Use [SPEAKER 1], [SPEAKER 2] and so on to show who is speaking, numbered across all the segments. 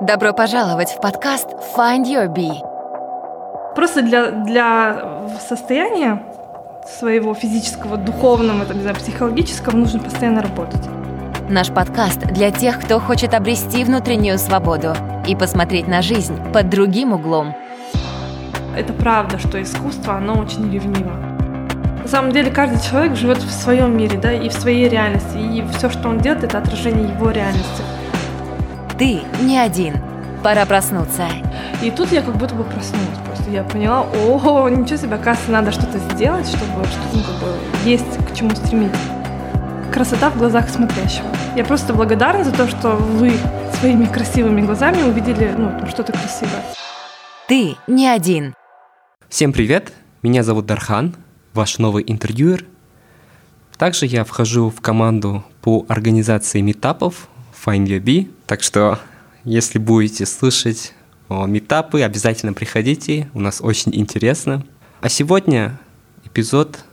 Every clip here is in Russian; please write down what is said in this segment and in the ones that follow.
[SPEAKER 1] Добро пожаловать в подкаст Find Your Bee.
[SPEAKER 2] Просто для, для состояния своего физического, духовного, там, не знаю, психологического нужно постоянно работать.
[SPEAKER 1] Наш подкаст для тех, кто хочет обрести внутреннюю свободу и посмотреть на жизнь под другим углом.
[SPEAKER 2] Это правда, что искусство, оно очень ревниво. На самом деле каждый человек живет в своем мире, да, и в своей реальности, и все, что он делает, это отражение его реальности.
[SPEAKER 1] Ты не один. Пора проснуться.
[SPEAKER 2] И тут я как будто бы проснулась. Просто я поняла, о, ничего себе, оказывается, надо что-то сделать, чтобы что ну, как бы, есть к чему стремиться. Красота в глазах смотрящего. Я просто благодарна за то, что вы своими красивыми глазами увидели ну, что-то красивое.
[SPEAKER 1] Ты не один.
[SPEAKER 3] Всем привет, меня зовут Дархан, ваш новый интервьюер. Также я вхожу в команду по организации метапов Find Your Bee, так что если будете слышать метапы, обязательно приходите, у нас очень интересно. А сегодня эпизод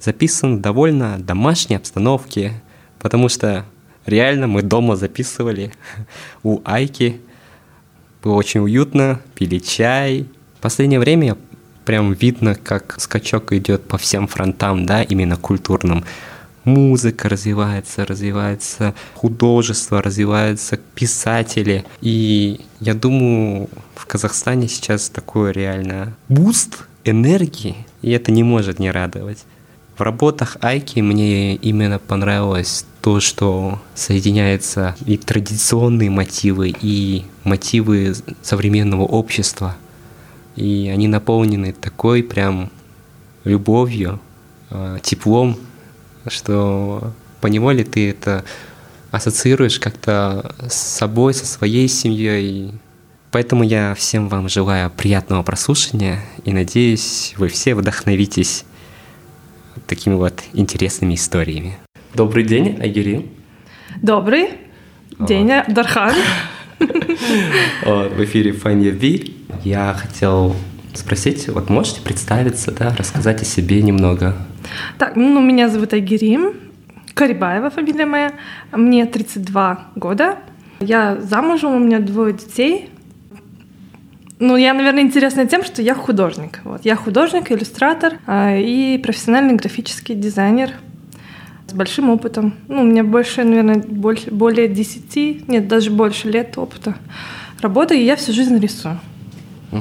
[SPEAKER 3] записан в довольно домашней обстановке, потому что реально мы дома записывали у Айки. Было очень уютно, пили чай. В последнее время прям видно, как скачок идет по всем фронтам, да, именно культурным. Музыка развивается, развивается художество, развиваются писатели. И я думаю, в Казахстане сейчас такой реально boost энергии, и это не может не радовать. В работах Айки мне именно понравилось то, что соединяются и традиционные мотивы, и мотивы современного общества. И они наполнены такой прям любовью, а, теплом, что поневоле ты это ассоциируешь как-то с собой, со своей семьей. Поэтому я всем вам желаю приятного прослушивания и надеюсь, вы все вдохновитесь такими вот интересными историями. Добрый день, Айгери.
[SPEAKER 2] Добрый день, Дархан.
[SPEAKER 3] В эфире Фанья Ви. Я хотел спросить, вот можете представиться, да, рассказать о себе немного?
[SPEAKER 2] Так, ну, меня зовут Айгерим, Карибаева фамилия моя, мне 32 года, я замужем, у меня двое детей. Ну, я, наверное, интересна тем, что я художник. Вот. Я художник, иллюстратор э, и профессиональный графический дизайнер с большим опытом. Ну, у меня больше, наверное, больше, более 10, нет, даже больше лет опыта работы, и я всю жизнь рисую.
[SPEAKER 3] Угу.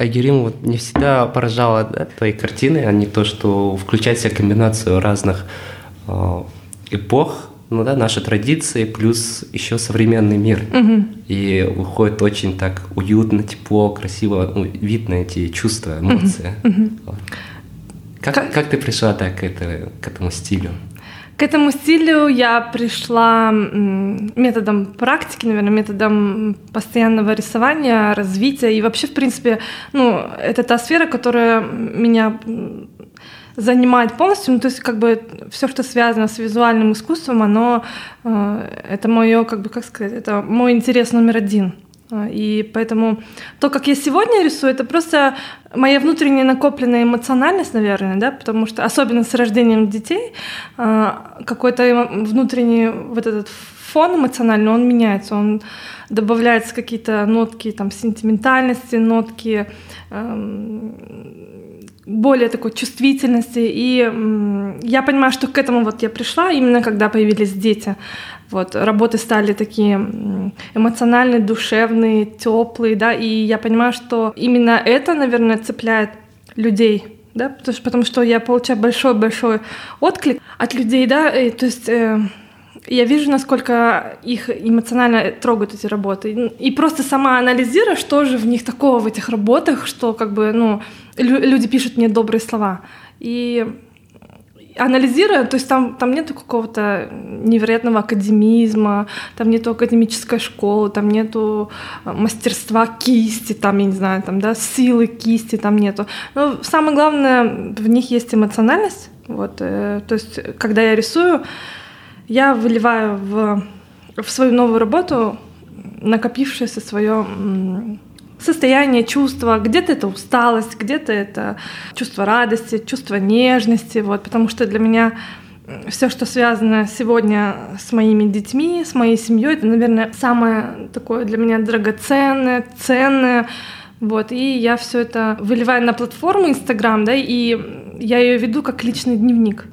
[SPEAKER 3] Айгерим вот не всегда поражала да, твои картины, а не то, что включать себе комбинацию разных э, эпох, ну да, наши традиции, плюс еще современный мир.
[SPEAKER 2] Угу.
[SPEAKER 3] И выходит очень так уютно, тепло, красиво, ну, видно эти чувства, эмоции.
[SPEAKER 2] Угу.
[SPEAKER 3] Как, как... как ты пришла так к, это, к этому стилю?
[SPEAKER 2] К этому стилю я пришла методом практики, наверное, методом постоянного рисования, развития. И вообще, в принципе, ну, это та сфера, которая меня занимает полностью, ну, то есть как бы все, что связано с визуальным искусством, оно, э, это мое, как бы, как сказать, это мой интерес номер один. А, и поэтому то, как я сегодня рисую, это просто моя внутренняя накопленная эмоциональность, наверное, да, потому что особенно с рождением детей а, какой-то внутренний вот этот фон эмоциональный, он меняется, он добавляется какие-то нотки там сентиментальности, нотки эм, более такой чувствительности. И я понимаю, что к этому вот я пришла именно когда появились дети. Вот, работы стали такие эмоциональные, душевные, теплые, да, и я понимаю, что именно это, наверное, цепляет людей, да, потому что, потому что я получаю большой-большой отклик от людей, да, и, то есть э, я вижу, насколько их эмоционально трогают эти работы. И просто сама анализируя, что же в них такого в этих работах, что как бы, ну, люди пишут мне добрые слова. И анализируя, то есть там, там нету какого-то невероятного академизма, там нету академической школы, там нету э, мастерства кисти, там, я не знаю, там, да, силы кисти там нету. Но самое главное, в них есть эмоциональность, вот, э, то есть когда я рисую, я выливаю в, в свою новую работу накопившееся свое состояние, чувство, где-то это усталость, где-то это чувство радости, чувство нежности, вот, потому что для меня все, что связано сегодня с моими детьми, с моей семьей, это, наверное, самое такое для меня драгоценное, ценное. Вот, и я все это выливаю на платформу Инстаграм, да, и я ее веду как личный дневник.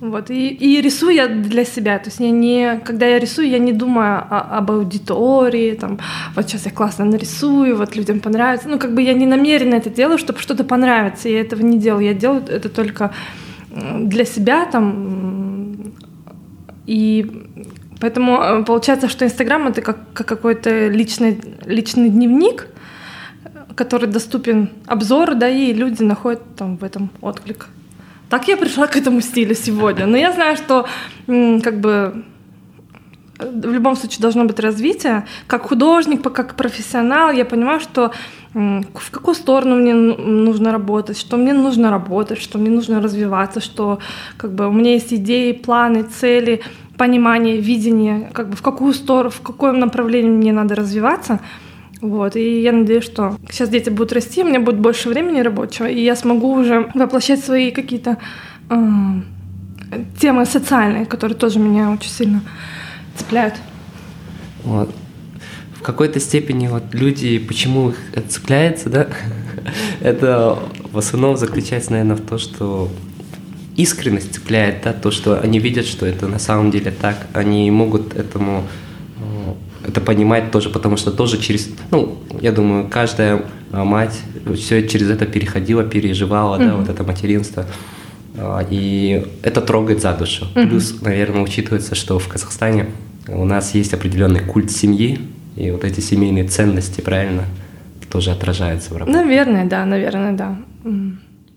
[SPEAKER 2] Вот, и, и рисую я для себя. То есть я не, когда я рисую, я не думаю о, об аудитории, там, вот сейчас я классно нарисую, вот людям понравится. Ну, как бы я не намеренно это делаю, чтобы что-то понравится. Я этого не делаю. Я делаю это только для себя там. И поэтому э, получается, что Инстаграм это как, как какой-то личный, личный дневник, который доступен обзор, да, и люди находят там в этом отклик. Так я пришла к этому стилю сегодня. Но я знаю, что как бы в любом случае должно быть развитие. Как художник, как профессионал, я понимаю, что в какую сторону мне нужно работать, что мне нужно работать, что мне нужно развиваться, что как бы у меня есть идеи, планы, цели, понимание, видение, как бы в какую сторону, в каком направлении мне надо развиваться. Вот, и я надеюсь, что сейчас дети будут расти, у меня будет больше времени рабочего, и я смогу уже воплощать свои какие-то э, темы социальные, которые тоже меня очень сильно цепляют.
[SPEAKER 3] Вот. В какой-то степени вот люди, почему их цепляется, да, это в основном заключается, наверное, в том, что искренность цепляет, да, то, что они видят, что это на самом деле так, они могут этому это понимать тоже, потому что тоже через, ну, я думаю, каждая мать все через это переходила, переживала, mm-hmm. да, вот это материнство. А, и это трогает за душу. Mm-hmm. Плюс, наверное, учитывается, что в Казахстане у нас есть определенный культ семьи, и вот эти семейные ценности, правильно, тоже отражаются в работе.
[SPEAKER 2] Наверное, да, наверное, да.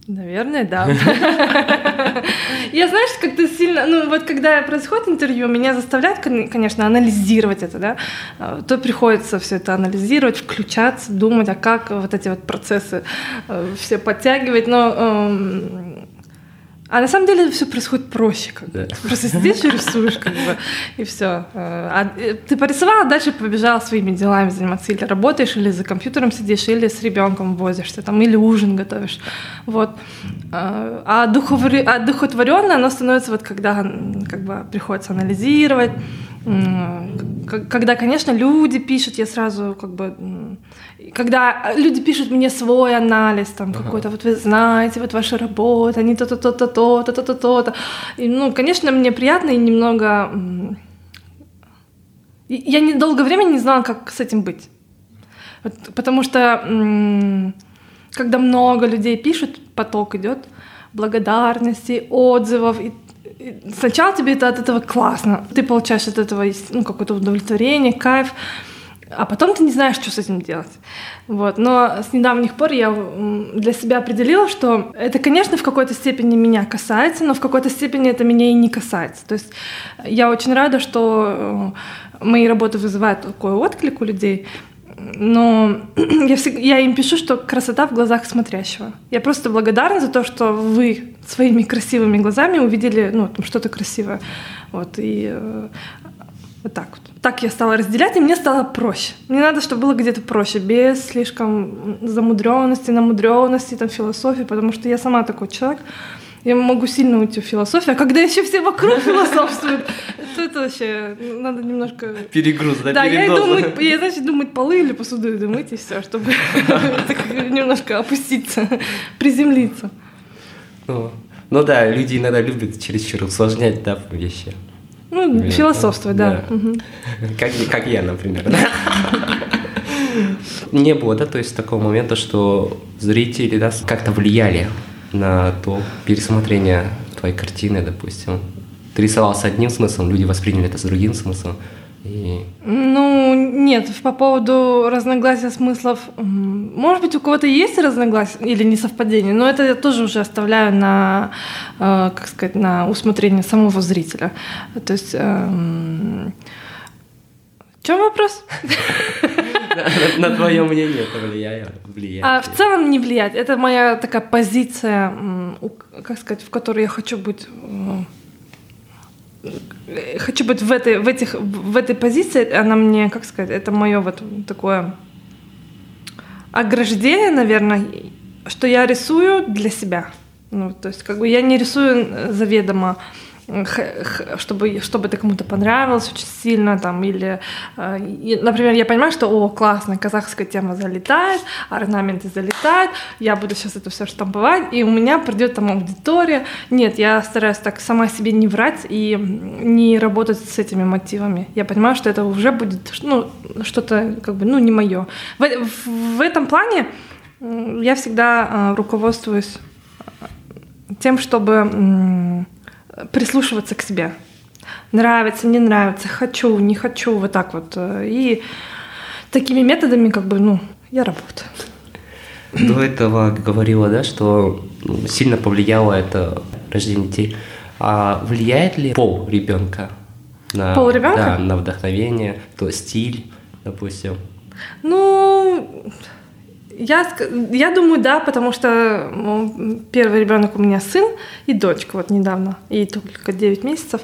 [SPEAKER 2] Наверное, да. Я, знаешь, как-то сильно, ну вот когда происходит интервью, меня заставляют, конечно, анализировать это, да, а, то приходится все это анализировать, включаться, думать, а как вот эти вот процессы э, все подтягивать, но эм, а на самом деле все происходит проще, как. Да. Ты просто сидишь и рисуешь, как бы, и все. Э, а э, ты порисовал, а дальше побежал своими делами заниматься. Или работаешь, или за компьютером сидишь, или с ребенком возишься, там, или ужин готовишь. Вот. Э, а, духоври... а духотворенное оно становится вот когда как бы приходится анализировать, когда, конечно, люди пишут, я сразу как бы... Когда люди пишут мне свой анализ, там ага. какой-то, вот вы знаете, вот ваша работа, не то-то, то-то, то-то, то-то, то-то. И, ну, конечно, мне приятно и немного... Я недолго времени не знала, как с этим быть. Вот, потому что когда много людей пишут, поток идет благодарности, отзывов, и сначала тебе это от этого классно, ты получаешь от этого ну, какое-то удовлетворение, кайф, а потом ты не знаешь, что с этим делать. Вот. Но с недавних пор я для себя определила, что это, конечно, в какой-то степени меня касается, но в какой-то степени это меня и не касается. То есть я очень рада, что э, мои работы вызывают такой отклик у людей, но я, всегда, я им пишу, что красота в глазах смотрящего. Я просто благодарна за то, что вы своими красивыми глазами увидели ну, что-то красивое. Вот, и э, вот так вот. Так я стала разделять, и мне стало проще. Мне надо, чтобы было где-то проще, без слишком замудренности, намудренности, там, философии, потому что я сама такой человек, я могу сильно уйти в философию, а когда еще все вокруг философствуют, то это вообще надо немножко...
[SPEAKER 3] Перегруз, да,
[SPEAKER 2] Да, я иду мыть, я, значит, иду мыть полы или посуду иду мыть, и все, чтобы немножко опуститься, приземлиться.
[SPEAKER 3] Ну, ну да, люди иногда любят чересчур усложнять, да, вещи.
[SPEAKER 2] Ну, философство, да.
[SPEAKER 3] Как, как я, например. Не было, да, то есть такого момента, что зрители да, как-то влияли на то пересмотрение твоей картины, допустим. Ты рисовал с одним смыслом, люди восприняли это с другим смыслом. И...
[SPEAKER 2] Ну, нет, по поводу разногласия смыслов, может быть, у кого-то есть разногласия или несовпадение, но это я тоже уже оставляю на, э, как сказать, на усмотрение самого зрителя. То есть... Эм... В чем вопрос?
[SPEAKER 3] На, твое мнение это влияет, влияет.
[SPEAKER 2] А в целом не влияет. Это моя такая позиция, как сказать, в которой я хочу быть хочу быть в этой, в этих, в этой позиции, она мне, как сказать, это мое вот такое ограждение, наверное, что я рисую для себя. Ну, то есть, как бы я не рисую заведомо чтобы, чтобы это кому-то понравилось очень сильно, там, или, э, например, я понимаю, что, о, классно, казахская тема залетает, орнаменты залетают, я буду сейчас это все штамповать, и у меня придет там аудитория. Нет, я стараюсь так сама себе не врать и не работать с этими мотивами. Я понимаю, что это уже будет, ну, что-то, как бы, ну, не мое. В, в, этом плане я всегда э, руководствуюсь тем, чтобы прислушиваться к себе. Нравится, не нравится, хочу, не хочу, вот так вот. И такими методами, как бы, ну, я работаю.
[SPEAKER 3] До этого говорила, да, что сильно повлияло это рождение детей. А влияет ли пол ребенка на,
[SPEAKER 2] пол ребенка?
[SPEAKER 3] Да, на вдохновение, то стиль, допустим?
[SPEAKER 2] Ну, я, я думаю, да, потому что ну, первый ребенок у меня сын и дочка вот недавно, ей только 9 месяцев.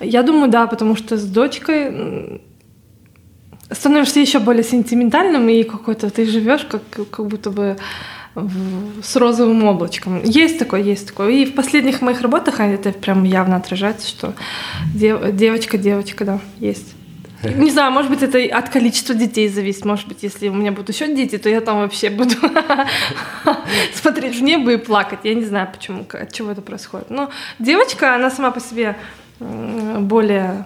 [SPEAKER 2] Я думаю, да, потому что с дочкой становишься еще более сентиментальным и какой-то ты живешь как, как будто бы в, с розовым облачком. Есть такое, есть такое. И в последних моих работах это прям явно отражается, что дев, девочка, девочка, да, есть. Не знаю, может быть, это от количества детей зависит. Может быть, если у меня будут еще дети, то я там вообще буду смотреть в небо и плакать. Я не знаю, почему, от чего это происходит. Но девочка, она сама по себе более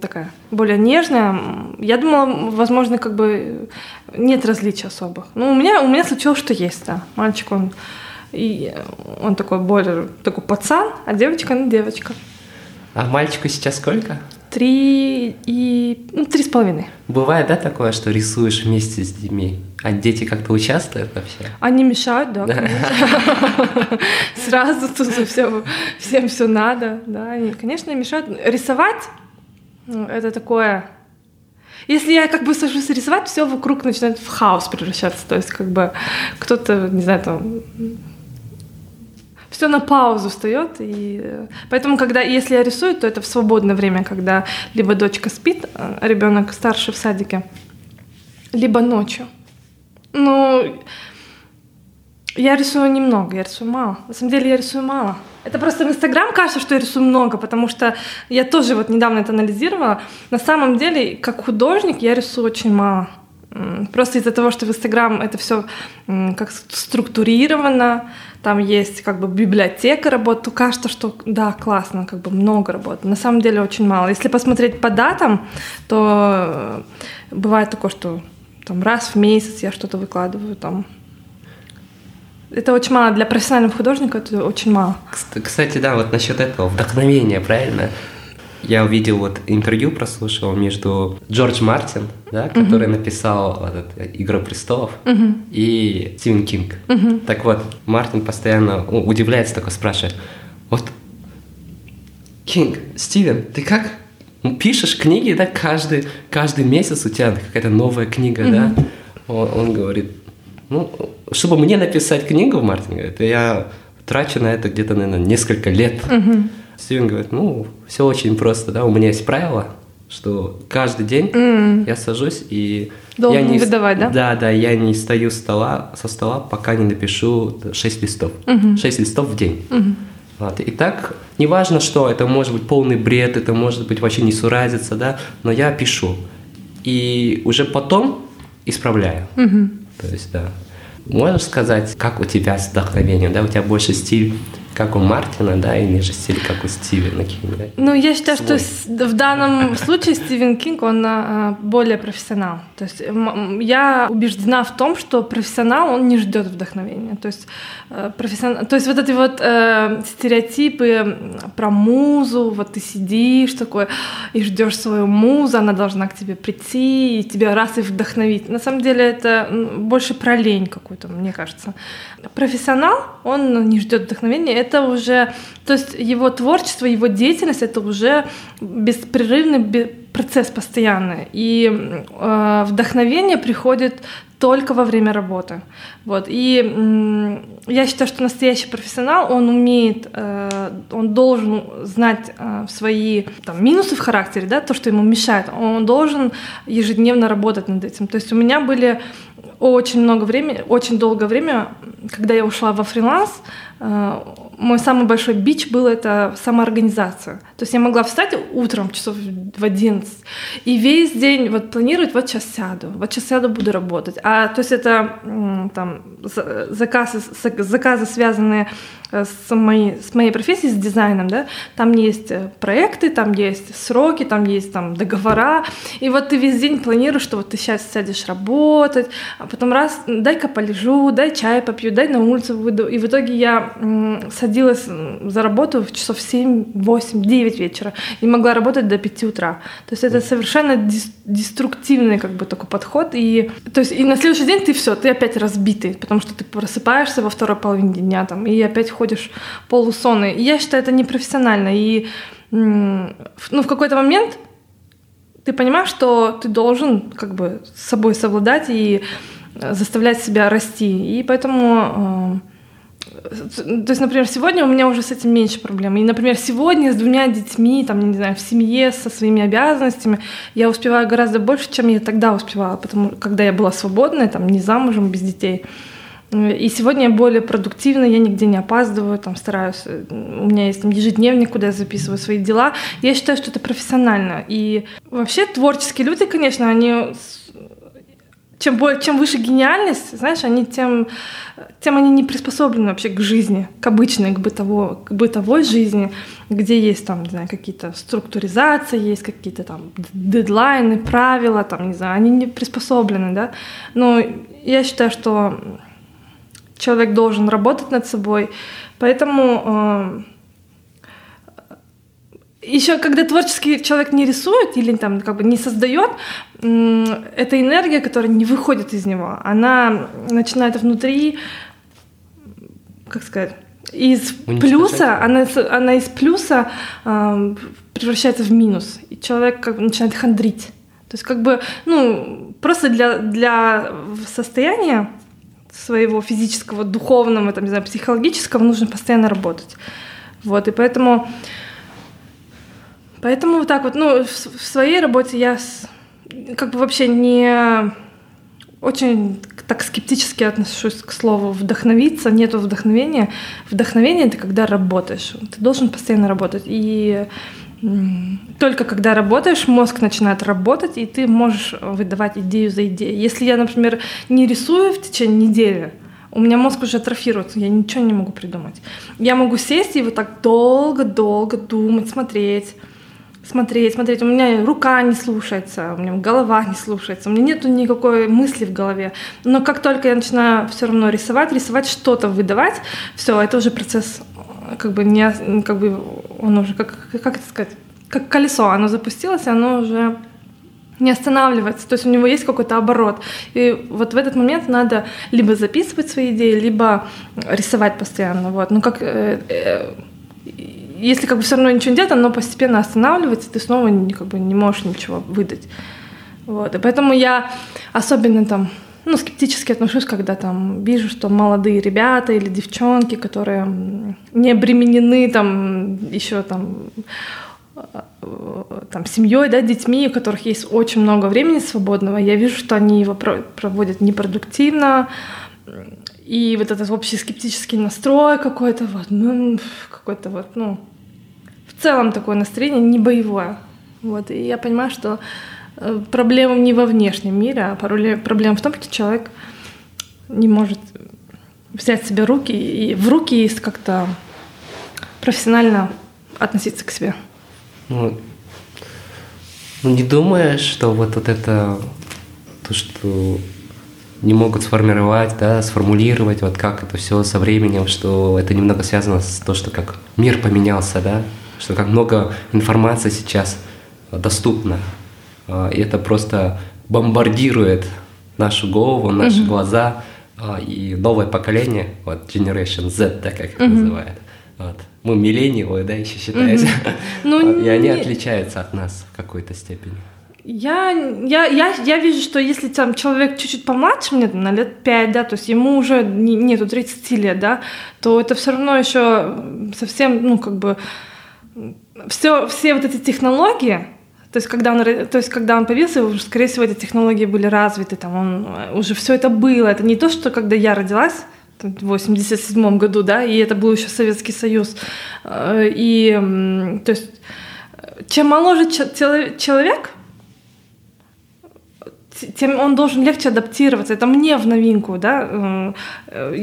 [SPEAKER 2] такая, более нежная. Я думала, возможно, как бы нет различий особых. Ну, у меня, у меня случилось, что есть, да. Мальчик, он, и он такой более, такой пацан, а девочка, ну, девочка.
[SPEAKER 3] А мальчику сейчас сколько?
[SPEAKER 2] Три и... ну, три с половиной.
[SPEAKER 3] Бывает, да, такое, что рисуешь вместе с детьми? А дети как-то участвуют вообще?
[SPEAKER 2] Они мешают, да, Сразу тут все, всем все надо, да, они, конечно, мешают. Рисовать ну, это такое... Если я как бы сажусь рисовать, все вокруг начинает в хаос превращаться. То есть как бы кто-то, не знаю, там все на паузу встает. И... Э, поэтому, когда, если я рисую, то это в свободное время, когда либо дочка спит, а ребенок старший в садике, либо ночью. Ну, я рисую немного, я рисую мало. На самом деле я рисую мало. Это просто в Инстаграм кажется, что я рисую много, потому что я тоже вот недавно это анализировала. На самом деле, как художник, я рисую очень мало. Просто из-за того, что в Инстаграм это все как структурировано, там есть как бы библиотека работ, то кажется, что да, классно, как бы много работ. На самом деле очень мало. Если посмотреть по датам, то э, бывает такое, что там раз в месяц я что-то выкладываю, там это очень мало. Для профессионального художника это очень мало.
[SPEAKER 3] Кстати, да, вот насчет этого вдохновения, правильно? Я увидел вот интервью, прослушал между Джордж Мартин, да, который uh-huh. написал вот это, «Игру престолов», uh-huh. и Стивен Кинг. Uh-huh. Так вот, Мартин постоянно удивляется, такой спрашивает, вот, Кинг, Стивен, ты как пишешь книги, да, каждый, каждый месяц у тебя какая-то новая книга, uh-huh. да? Он, он говорит, ну, чтобы мне написать книгу, Мартин говорит, я трачу на это где-то, наверное, несколько лет. Угу. Стивен говорит, ну, все очень просто, да, у меня есть правило, что каждый день mm. я сажусь и...
[SPEAKER 2] Должен
[SPEAKER 3] я не,
[SPEAKER 2] выдавать, да?
[SPEAKER 3] Да, да, я не стою стола, со стола, пока не напишу 6 листов. Mm-hmm. 6 листов в день. Mm-hmm. Вот. И так, неважно что, это может быть полный бред, это может быть вообще не суразиться, да, но я пишу. И уже потом исправляю. Mm-hmm. То есть, да. Можешь сказать, как у тебя с вдохновением, да, у тебя больше стиль как у Мартина, да, или же стиль, как у Стивена Кинга?
[SPEAKER 2] Ну, я считаю, Свой. что в данном случае Стивен Кинг, он а, более профессионал. То есть я убеждена в том, что профессионал, он не ждет вдохновения. То есть, э, профессионал, то есть вот эти вот э, стереотипы про музу, вот ты сидишь такой и ждешь свою музу, она должна к тебе прийти и тебя раз и вдохновить. На самом деле это больше про лень какую-то, мне кажется. Профессионал, он не ждет вдохновения, это уже, то есть его творчество, его деятельность, это уже беспрерывный процесс постоянный. И э, вдохновение приходит только во время работы. Вот. И я считаю, что настоящий профессионал, он умеет, э, он должен знать э, свои там, минусы в характере, да, то, что ему мешает, он должен ежедневно работать над этим. То есть у меня были очень много времени, очень долгое время, когда я ушла во фриланс, э, мой самый большой бич был это самоорганизация. То есть я могла встать утром часов в 11 и весь день вот планировать, вот сейчас сяду, вот сейчас сяду, буду работать. А то есть это там заказы, заказы связанные Э, с моей, с моей профессией, с дизайном, да, там есть э, проекты, там есть сроки, там есть там договора, и вот ты весь день планируешь, что вот ты сейчас сядешь работать, а потом раз, дай-ка полежу, дай чай попью, дай на улицу выйду, и в итоге я м, садилась за работу в часов 7, 8, 9 вечера и могла работать до 5 утра. То есть это совершенно деструктивный как бы такой подход, и, то есть, и на следующий день ты все, ты опять разбитый, потому что ты просыпаешься во второй половине дня там, и опять ходишь полусонный. И я считаю, это непрофессионально. И ну, в какой-то момент ты понимаешь, что ты должен как бы с собой совладать и э, заставлять себя расти. И поэтому э, то есть, например, сегодня у меня уже с этим меньше проблем. И, например, сегодня с двумя детьми, там, не знаю, в семье, со своими обязанностями, я успеваю гораздо больше, чем я тогда успевала, потому когда я была свободная, там, не замужем, без детей. И сегодня я более продуктивна, я нигде не опаздываю, там стараюсь, э, у меня есть там ежедневник, куда я записываю свои дела. Я считаю, что это профессионально. И вообще творческие люди, конечно, они чем, более, чем выше гениальность, знаешь, они тем, тем они не приспособлены вообще к жизни, к обычной, к, бытово, к бытовой жизни, где есть там, не знаю, какие-то структуризации, есть какие-то там дедлайны, правила, там, не знаю, они не приспособлены, да. Но я считаю, что человек должен работать над собой. Поэтому э, еще когда творческий человек не рисует или там как бы не создает, эта энергия, которая не выходит из него, она начинает внутри, как сказать, из плюса, она, она из плюса э, превращается в минус, и человек как бы начинает хандрить. То есть как бы, ну, просто для, для состояния своего физического, духовного, там, не знаю, психологического нужно постоянно работать. Вот, и поэтому, поэтому вот так вот, ну, в, своей работе я как бы вообще не очень так скептически отношусь к слову вдохновиться, нету вдохновения. Вдохновение — это когда работаешь. Ты должен постоянно работать. И только когда работаешь, мозг начинает работать, и ты можешь выдавать идею за идеей. Если я, например, не рисую в течение недели, у меня мозг уже атрофируется, я ничего не могу придумать. Я могу сесть и вот так долго-долго думать, смотреть, смотреть, смотреть. У меня рука не слушается, у меня голова не слушается, у меня нет никакой мысли в голове. Но как только я начинаю все равно рисовать, рисовать что-то, выдавать, все, это уже процесс как бы не, как бы он уже, как, как это сказать, как колесо, оно запустилось, оно уже не останавливается, то есть у него есть какой-то оборот. И вот в этот момент надо либо записывать свои идеи, либо рисовать постоянно. Вот. Ну как, э, э, если как бы все равно ничего не делать, оно постепенно останавливается, ты снова как бы не можешь ничего выдать. Вот. И поэтому я особенно там ну, скептически отношусь, когда там вижу, что молодые ребята или девчонки, которые не обременены там еще там там, семьей, да, детьми, у которых есть очень много времени свободного, я вижу, что они его проводят непродуктивно, и вот этот общий скептический настрой какой-то, вот, ну, какой-то вот, ну, в целом такое настроение не боевое. Вот, и я понимаю, что Э, проблема не во внешнем мире, а проблема в том, что человек не может взять себе руки и в руки и как-то профессионально относиться к себе.
[SPEAKER 3] Ну, ну, не думаешь, что вот, вот это то, что не могут сформировать, да, сформулировать, вот как это все со временем, что это немного связано с то, что как мир поменялся, да, что как много информации сейчас доступно, и это просто бомбардирует нашу голову, наши mm-hmm. глаза а, и новое поколение, вот Generation Z, да, как их mm-hmm. называют. Вот. Мы миллениалы, да, еще считаете. Mm-hmm. Ну, и они отличаются от нас в какой-то степени.
[SPEAKER 2] Я, я, я, я вижу, что если там человек чуть-чуть помладше мне, на лет 5, да, то есть ему уже не, нету 30 лет, да, то это все равно еще совсем, ну, как бы, все, все вот эти технологии, то есть, когда он, то есть, когда он появился, уже, скорее всего, эти технологии были развиты, там он, уже все это было. Это не то, что когда я родилась, в 87 году, да, и это был еще Советский Союз. Э, и, то есть, чем моложе человек, тем он должен легче адаптироваться. Это мне в новинку, да, э,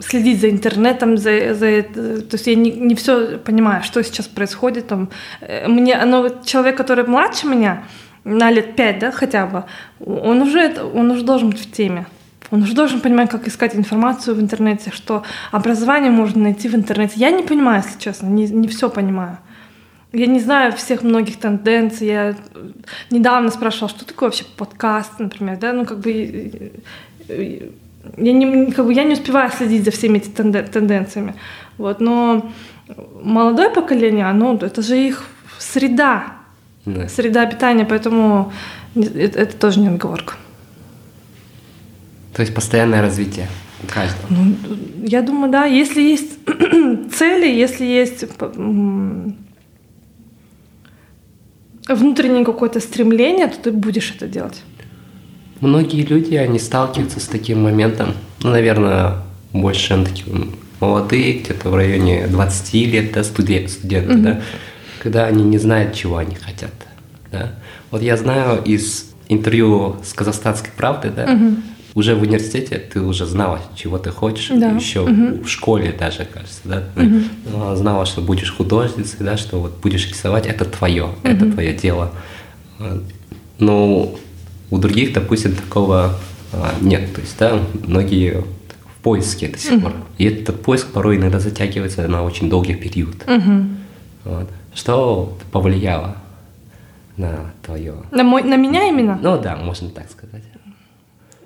[SPEAKER 2] следить за интернетом, за, за то есть я не, не все понимаю, что сейчас происходит там. Э, мне, но человек, который младше меня, на лет пять, да, хотя бы, он уже, он уже должен быть в теме. Он уже должен понимать, как искать информацию в интернете, что образование можно найти в интернете. Я не понимаю, если честно, не, не все понимаю. Я не знаю всех многих тенденций. Я недавно спрашивала, что такое вообще подкаст, например, да, ну как бы я не, как бы, я не успеваю следить за всеми этими тенденциями. Вот, но молодое поколение, оно, это же их среда, да. среда питания, поэтому это, это тоже не отговорка.
[SPEAKER 3] То есть постоянное развитие каждого.
[SPEAKER 2] Ну, я думаю, да. Если есть цели, если есть внутреннее какое-то стремление, то ты будешь это делать.
[SPEAKER 3] Многие люди, они сталкиваются с таким моментом, ну, наверное, больше они такие молодые, где-то в районе 20 лет, да, студент, студенты, mm-hmm. да, когда они не знают, чего они хотят, да. Вот я знаю из интервью с «Казахстанской правды», да, mm-hmm. уже в университете ты уже знала, чего ты хочешь, да. еще mm-hmm. в школе даже, кажется, да, mm-hmm. знала, что будешь художницей, да, что вот будешь рисовать, это твое, mm-hmm. это твое дело. Ну, у других, допустим, такого а, нет. То есть, да, многие в поиске до сих пор. И этот поиск порой иногда затягивается на очень долгий период. Вот. Что повлияло на твое?
[SPEAKER 2] На, мой, на меня именно?
[SPEAKER 3] Ну да, можно так сказать.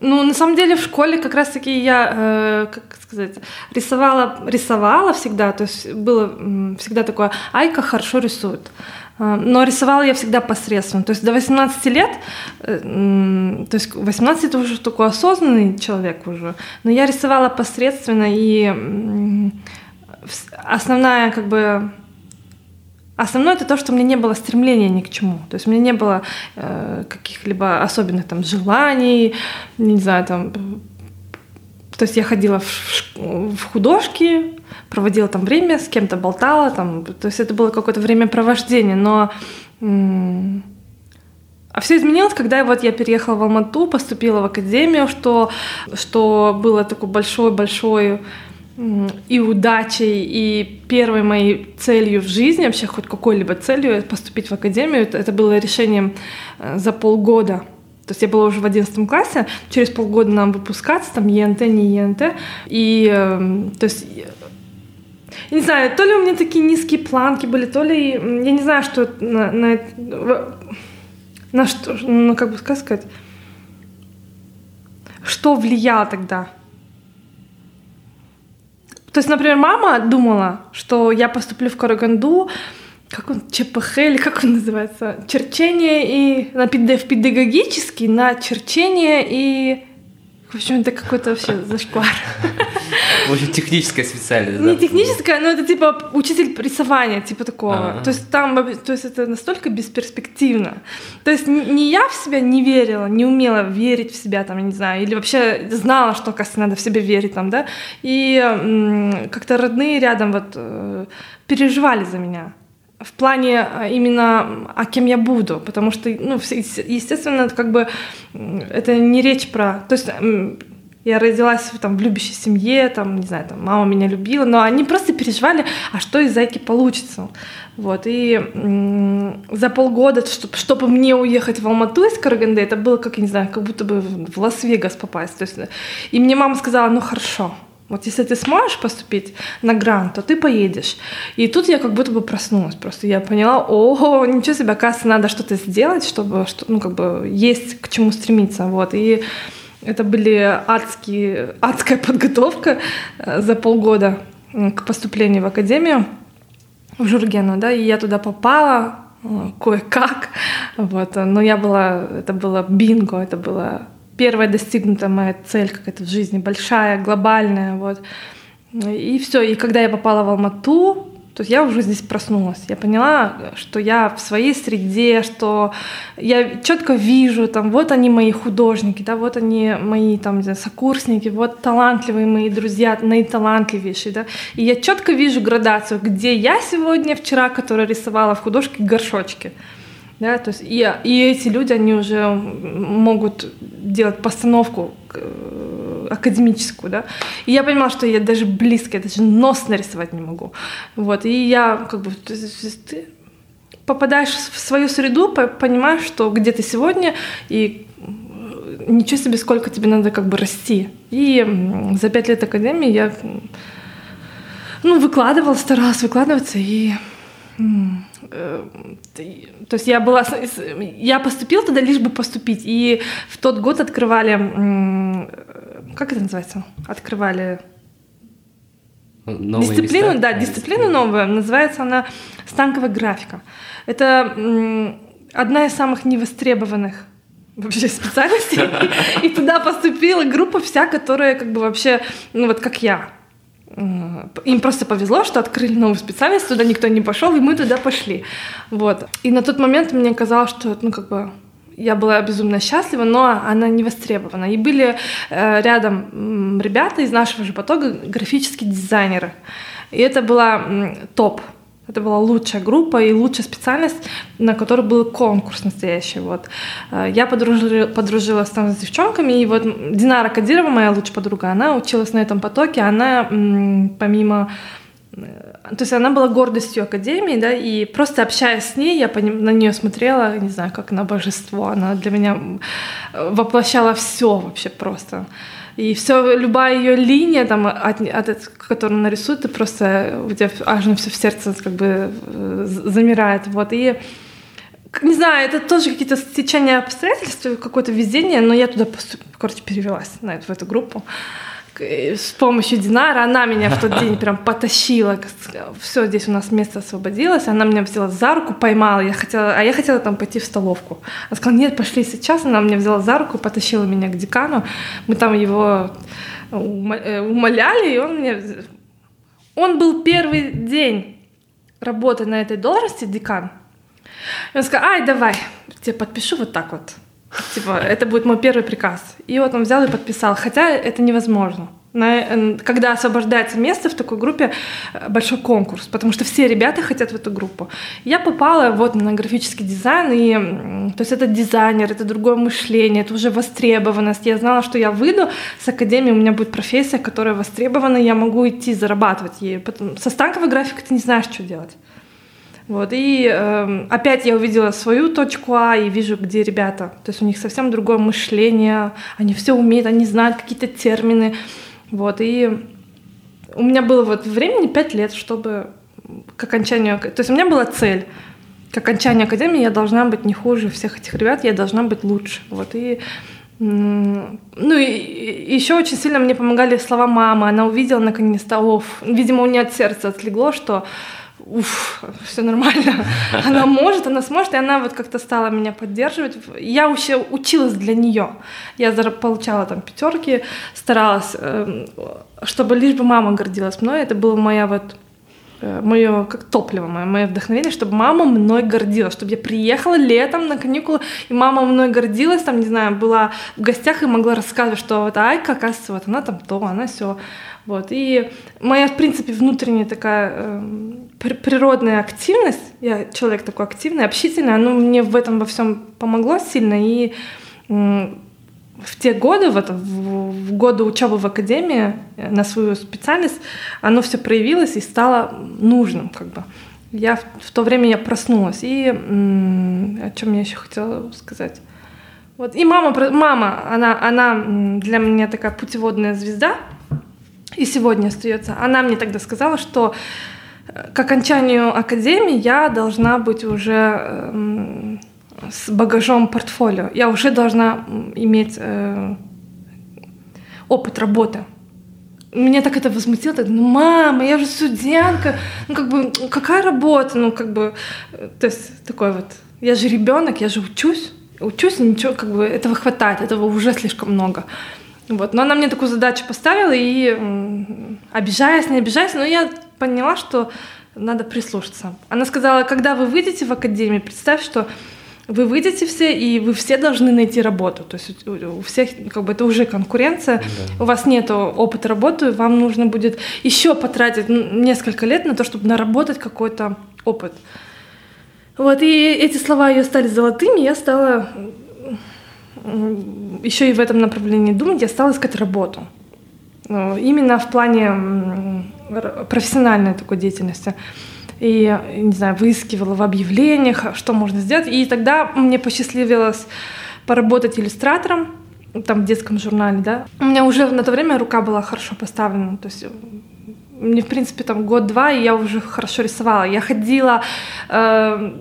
[SPEAKER 2] Ну, на самом деле в школе как раз-таки я, э, как сказать, рисовала, рисовала всегда, то есть было всегда такое, Айка хорошо рисует. А, но рисовала я всегда посредственно. То есть до 18 лет, э, то есть 18 это уже такой осознанный человек уже, но я рисовала посредственно, и основная как бы Основное это то, что у меня не было стремления ни к чему. То есть у меня не было э, каких-либо особенных там желаний, не знаю, там. То есть я ходила в, в художки, проводила там время, с кем-то болтала, там, то есть это было какое-то времяпровождение, но а все изменилось, когда вот я переехала в Алмату, поступила в академию, что, что было такой большой-большой и удачей, и первой моей целью в жизни, вообще хоть какой-либо целью поступить в академию, это, было решением э, за полгода. То есть я была уже в одиннадцатом классе, через полгода нам выпускаться, там ЕНТ, не ЕНТ. И эм, то есть не знаю, то ли у меня такие низкие планки были, то ли я не знаю, что на, на, на что, ну как бы сказать, что влияло тогда. То есть, например, мама думала, что я поступлю в Караганду, как он, ЧПХ или как он называется, черчение и на педагогический, на черчение и в общем, это какой-то вообще зашквар.
[SPEAKER 3] В общем, техническая специальность,
[SPEAKER 2] да? Не техническая, но это типа учитель рисования, типа такого. То есть там, то есть это настолько бесперспективно. То есть не я в себя не верила, не умела верить в себя, там, я не знаю, или вообще знала, что, оказывается, надо в себе верить, там, да, и как-то родные рядом вот э, переживали за меня в плане а, именно, а кем я буду, потому что, ну, естественно, это как бы это не речь про, то есть я родилась там в любящей семье, там, не знаю, там, мама меня любила, но они просто переживали, а что из зайки получится. Вот, и за полгода, чтобы, чтобы мне уехать в Алмату из Караганды, это было, как, я не знаю, как будто бы в Лас-Вегас попасть. То есть, и мне мама сказала, ну хорошо, вот если ты сможешь поступить на грант, то ты поедешь. И тут я как будто бы проснулась. Просто я поняла, о, ничего себе, оказывается, надо что-то сделать, чтобы, что, ну, как бы, есть к чему стремиться. Вот. И это были адские, адская подготовка э, за полгода к поступлению в академию в Жургену, да, и я туда попала, кое-как. Вот. Но я была, это было бинго, это была первая достигнутая моя цель какая-то в жизни, большая, глобальная. Вот. И все. И когда я попала в Алмату, то есть я уже здесь проснулась. Я поняла, что я в своей среде, что я четко вижу, там, вот они мои художники, да, вот они мои там, знаю, сокурсники, вот талантливые мои друзья, наиталантливейшие, да. И я четко вижу градацию, где я сегодня, вчера, которая рисовала в художке горшочки. Да, то есть и, и эти люди, они уже могут делать постановку академическую, да. И я понимала, что я даже близко, я даже нос нарисовать не могу. Вот, и я как бы... Ты попадаешь в свою среду, понимаешь, что где ты сегодня, и ничего себе, сколько тебе надо как бы расти. И за пять лет академии я ну, выкладывала, старалась выкладываться, и э, то есть я была, я поступила туда лишь бы поступить, и в тот год открывали как это называется? Открывали Новые дисциплину, места? да, дисциплину новую. Называется она станковая графика. Это одна из самых невостребованных вообще специальностей. И туда поступила группа вся, которая как бы вообще, ну вот как я. Им просто повезло, что открыли новую специальность, туда никто не пошел, и мы туда пошли. Вот. И на тот момент мне казалось, что, ну, как бы, я была безумно счастлива, но она не востребована. И были э, рядом ребята из нашего же потока, графические дизайнеры. И это была топ. Это была лучшая группа и лучшая специальность, на которой был конкурс настоящий. Вот. Э, я подружила, подружилась там с девчонками, и вот Динара Кадирова, моя лучшая подруга, она училась на этом потоке, она помимо то есть она была гордостью Академии, да, и просто общаясь с ней, я на нее смотрела, не знаю, как на божество. Она для меня воплощала все вообще просто. И все, любая ее линия, там, от, от, которую она рисует, ты просто у тебя аж все в сердце как бы э, замирает. Вот. И не знаю, это тоже какие-то стечения обстоятельств, какое-то везение, но я туда, короче, перевелась на эту, в эту группу. Э, с помощью Динара, она меня в тот день прям потащила, все, здесь у нас место освободилось, она меня взяла за руку, поймала, я хотела, а я хотела там пойти в столовку. Она сказала, нет, пошли сейчас, она меня взяла за руку, потащила меня к декану, мы там его э, умоляли, и он мне... Он был первый день работы на этой должности, декан. И он сказал, ай, давай, тебе подпишу вот так вот. Типа, это будет мой первый приказ. И вот он взял и подписал. Хотя это невозможно. На, когда освобождается место в такой группе, э, большой конкурс, потому что все ребята хотят в эту группу. Я попала вот на графический дизайн, и то есть это дизайнер, это другое мышление, это уже востребованность. Я знала, что я выйду с академии, у меня будет профессия, которая востребована, я могу идти зарабатывать ей. Потом, со станковой графикой ты не знаешь, что делать. Вот, и э, опять я увидела свою точку А и вижу, где ребята. То есть у них совсем другое мышление, они все умеют, они знают какие-то термины. Вот, и у меня было вот времени 5 лет, чтобы к окончанию... То есть у меня была цель. К окончанию академии я должна быть не хуже всех этих ребят, я должна быть лучше. Вот, и ну и еще очень сильно мне помогали слова мамы. Она увидела наконец-то, видимо, у нее от сердца отлегло, что уф, все нормально. Она может, она сможет, и она вот как-то стала меня поддерживать. Я вообще училась для нее. Я получала там пятерки, старалась, эм, чтобы лишь бы мама гордилась мной. Это было моя вот э, мое как топливо, мое, мое вдохновение, чтобы мама мной гордилась, чтобы я приехала летом на каникулы, и мама мной гордилась, там, не знаю, была в гостях и могла рассказывать, что вот Айка, оказывается, вот она там то, она все. Вот. И моя, в принципе, внутренняя такая э, природная активность, я человек такой активный, общительный, оно мне в этом во всем помогло сильно. И э, в те годы, в, это, в, в годы учебы в академии э, на свою специальность, оно все проявилось и стало нужным, как бы. Я в, в то время я проснулась. И м, о чем я еще хотела сказать? Вот. И мама, мама, она, она для меня такая путеводная звезда, и сегодня остается. Она мне тогда сказала, что э, к окончанию академии я должна быть уже э, с багажом портфолио. Я уже должна иметь э, опыт работы. меня так это возмутило, так, ну, мама, я же студентка, ну, как бы, какая работа, ну, как бы, то есть, такой вот, я же ребенок, я же учусь, учусь, ничего, как бы, этого хватает, этого уже слишком много. Вот. Но она мне такую задачу поставила, и обижаясь, не обижаясь, но я поняла, что надо прислушаться. Она сказала, когда вы выйдете в академию, представь, что вы выйдете все, и вы все должны найти работу. То есть у всех как бы это уже конкуренция. Да. У вас нет опыта работы, вам нужно будет еще потратить несколько лет на то, чтобы наработать какой-то опыт. Вот, и эти слова ее стали золотыми, я стала еще и в этом направлении думать, я стала искать работу. Ну, именно в плане профессиональной такой деятельности. И, не знаю, выискивала в объявлениях, что можно сделать. И тогда мне посчастливилось поработать иллюстратором, там в детском журнале, да. У меня уже на то время рука была хорошо поставлена, то есть мне, в принципе, там год-два, и я уже хорошо рисовала. Я ходила... Э,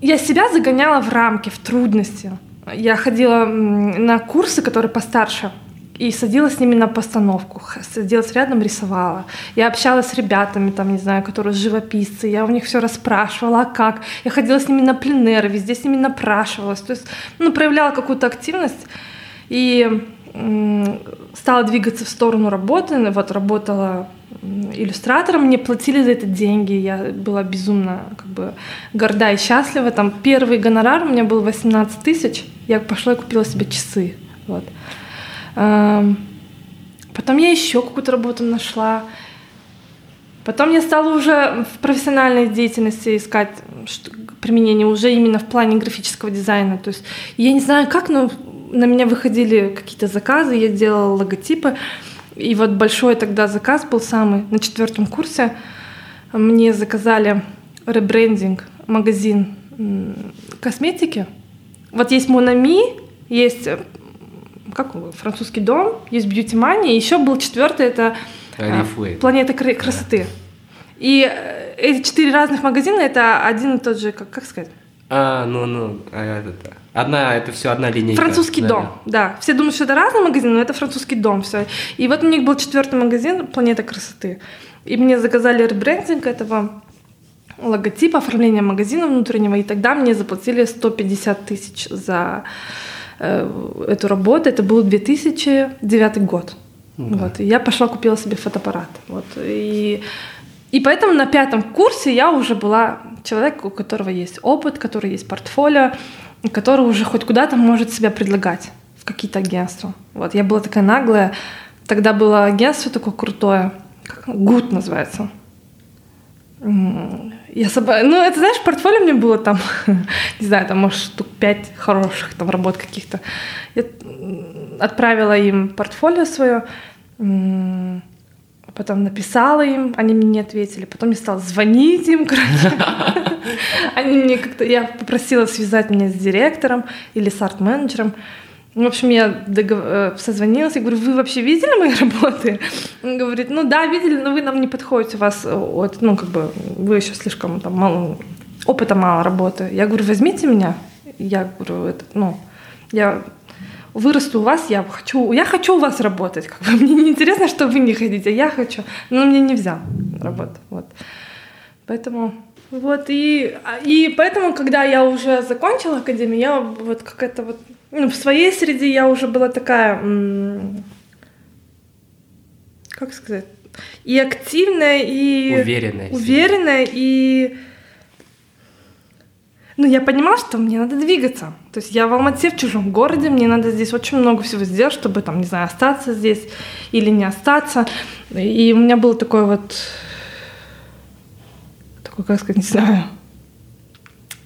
[SPEAKER 2] я себя загоняла в рамки, в трудности. Я ходила на курсы, которые постарше, и садилась с ними на постановку, садилась рядом, рисовала. Я общалась с ребятами, там, не знаю, которые живописцы, я у них все расспрашивала, а как. Я ходила с ними на пленеры, везде с ними напрашивалась. То есть, ну, проявляла какую-то активность и стала двигаться в сторону работы. Вот работала иллюстратором, мне платили за это деньги, я была безумно как бы горда и счастлива. Там первый гонорар у меня был 18 тысяч, я пошла и купила себе часы. Вот. Потом я еще какую-то работу нашла. Потом я стала уже в профессиональной деятельности искать применение уже именно в плане графического дизайна. То есть я не знаю как, но на меня выходили какие-то заказы, я делала логотипы. И вот большой тогда заказ был самый на четвертом курсе. Мне заказали ребрендинг, магазин косметики. Вот есть Монами, есть как французский дом, есть Beauty Money, и еще был четвертый, это а, Планета красоты. И э, эти четыре разных магазина это один и тот же, как, как сказать?
[SPEAKER 3] А, ну, ну, а, это, одна, это все одна линейка.
[SPEAKER 2] Французский да, дом, да. Все думают, что это разные магазины, но это французский дом, все. И вот у них был четвертый магазин Планета красоты. И мне заказали ребрендинг этого логотипа, оформление магазина внутреннего, и тогда мне заплатили 150 тысяч за Э, эту работу. Это был 2009 год. Ну да. Вот, и я пошла купила себе фотоаппарат. Вот, и, и поэтому на пятом курсе я уже была человек, у которого есть опыт, который есть портфолио, который уже хоть куда-то может себя предлагать в какие-то агентства. Вот, я была такая наглая. Тогда было агентство такое крутое, как Гуд называется. Я соба... Ну, это, знаешь, портфолио мне было там, не знаю, там, может, штук пять хороших там работ каких-то. Я отправила им портфолио свое, потом написала им, они мне не ответили, потом я стала звонить им, короче. Они мне как-то, я попросила связать меня с директором или с арт-менеджером. В общем, я догов... Э, созвонилась, я говорю, вы вообще видели мои работы? Он говорит, ну да, видели, но вы нам не подходите, у вас, вот, ну, как бы, вы еще слишком там мало, опыта мало работы. Я говорю, возьмите меня. Я говорю, это, ну, я вырасту у вас, я хочу, я хочу у вас работать. Как бы, мне не интересно, что вы не хотите, я хочу. Но мне не взял работу. Вот. Поэтому вот и, и поэтому, когда я уже закончила академию, я вот какая-то вот ну, в своей среде я уже была такая, как сказать, и активная, и
[SPEAKER 3] уверенная,
[SPEAKER 2] уверенная и ну, я понимала, что мне надо двигаться. То есть я в Алмате, в чужом городе, мне надо здесь очень много всего сделать, чтобы, там, не знаю, остаться здесь или не остаться. И у меня был такой вот, такой, как сказать, не знаю,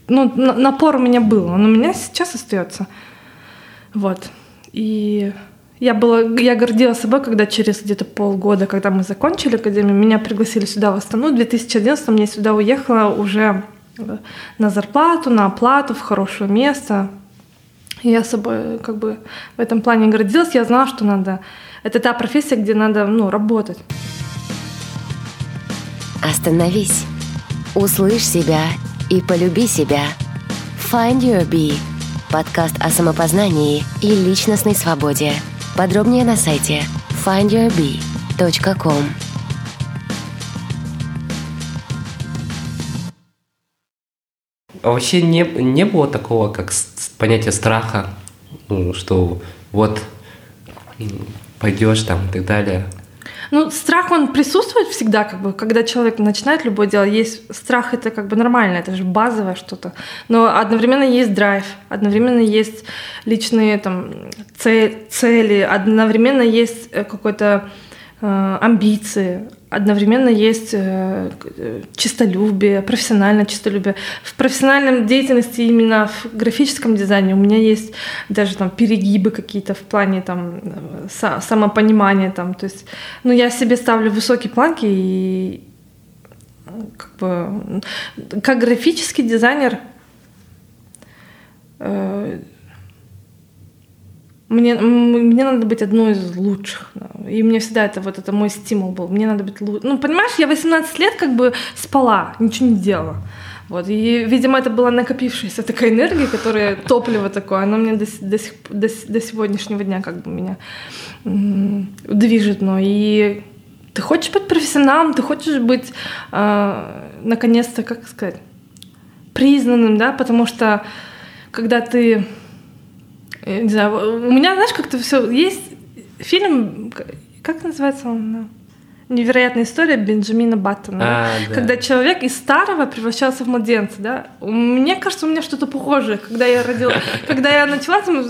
[SPEAKER 2] ну, напор у меня был, он у меня сейчас остается. Вот. И я была, я гордилась собой, когда через где-то полгода, когда мы закончили академию, меня пригласили сюда в Астану. В 2011 я сюда уехала уже на зарплату, на оплату, в хорошее место. И я собой как бы в этом плане гордилась. Я знала, что надо... Это та профессия, где надо ну, работать.
[SPEAKER 1] Остановись. Услышь себя и полюби себя. Find your bee. Подкаст о самопознании и личностной свободе. Подробнее на сайте findyourbee.com.
[SPEAKER 3] А вообще не, не было такого, как понятие страха, ну, что вот пойдешь там и так далее.
[SPEAKER 2] Ну, страх, он присутствует всегда, как бы, когда человек начинает любое дело. Есть страх, это как бы нормально, это же базовое что-то. Но одновременно есть драйв, одновременно есть личные там цели, одновременно есть э, какой-то э, амбиции, одновременно есть э, э, чистолюбие, профессиональное чистолюбие. В профессиональном деятельности именно в графическом дизайне у меня есть даже там перегибы какие-то в плане там э, са- самопонимания там, то есть, ну я себе ставлю высокие планки и как бы как графический дизайнер мне, мне надо быть одной из лучших. И мне всегда это вот это мой стимул был. Мне надо быть лучше. Ну, понимаешь, я 18 лет как бы спала, ничего не делала. Вот. И, видимо, это была накопившаяся такая энергия, которая топливо такое, оно мне до, до, сих- до, до сегодняшнего дня как бы меня м, движет. Но и ты хочешь быть профессионалом, ты хочешь быть, э, наконец-то, как сказать, признанным, да, потому что когда ты не знаю, у меня, знаешь, как-то все есть фильм, как называется он? Невероятная история Бенджамина Баттона. да?
[SPEAKER 3] А, да.
[SPEAKER 2] Когда человек из старого превращался в младенца, да? У- Мне кажется, у меня что-то похожее. Когда я родила, когда я начала, там,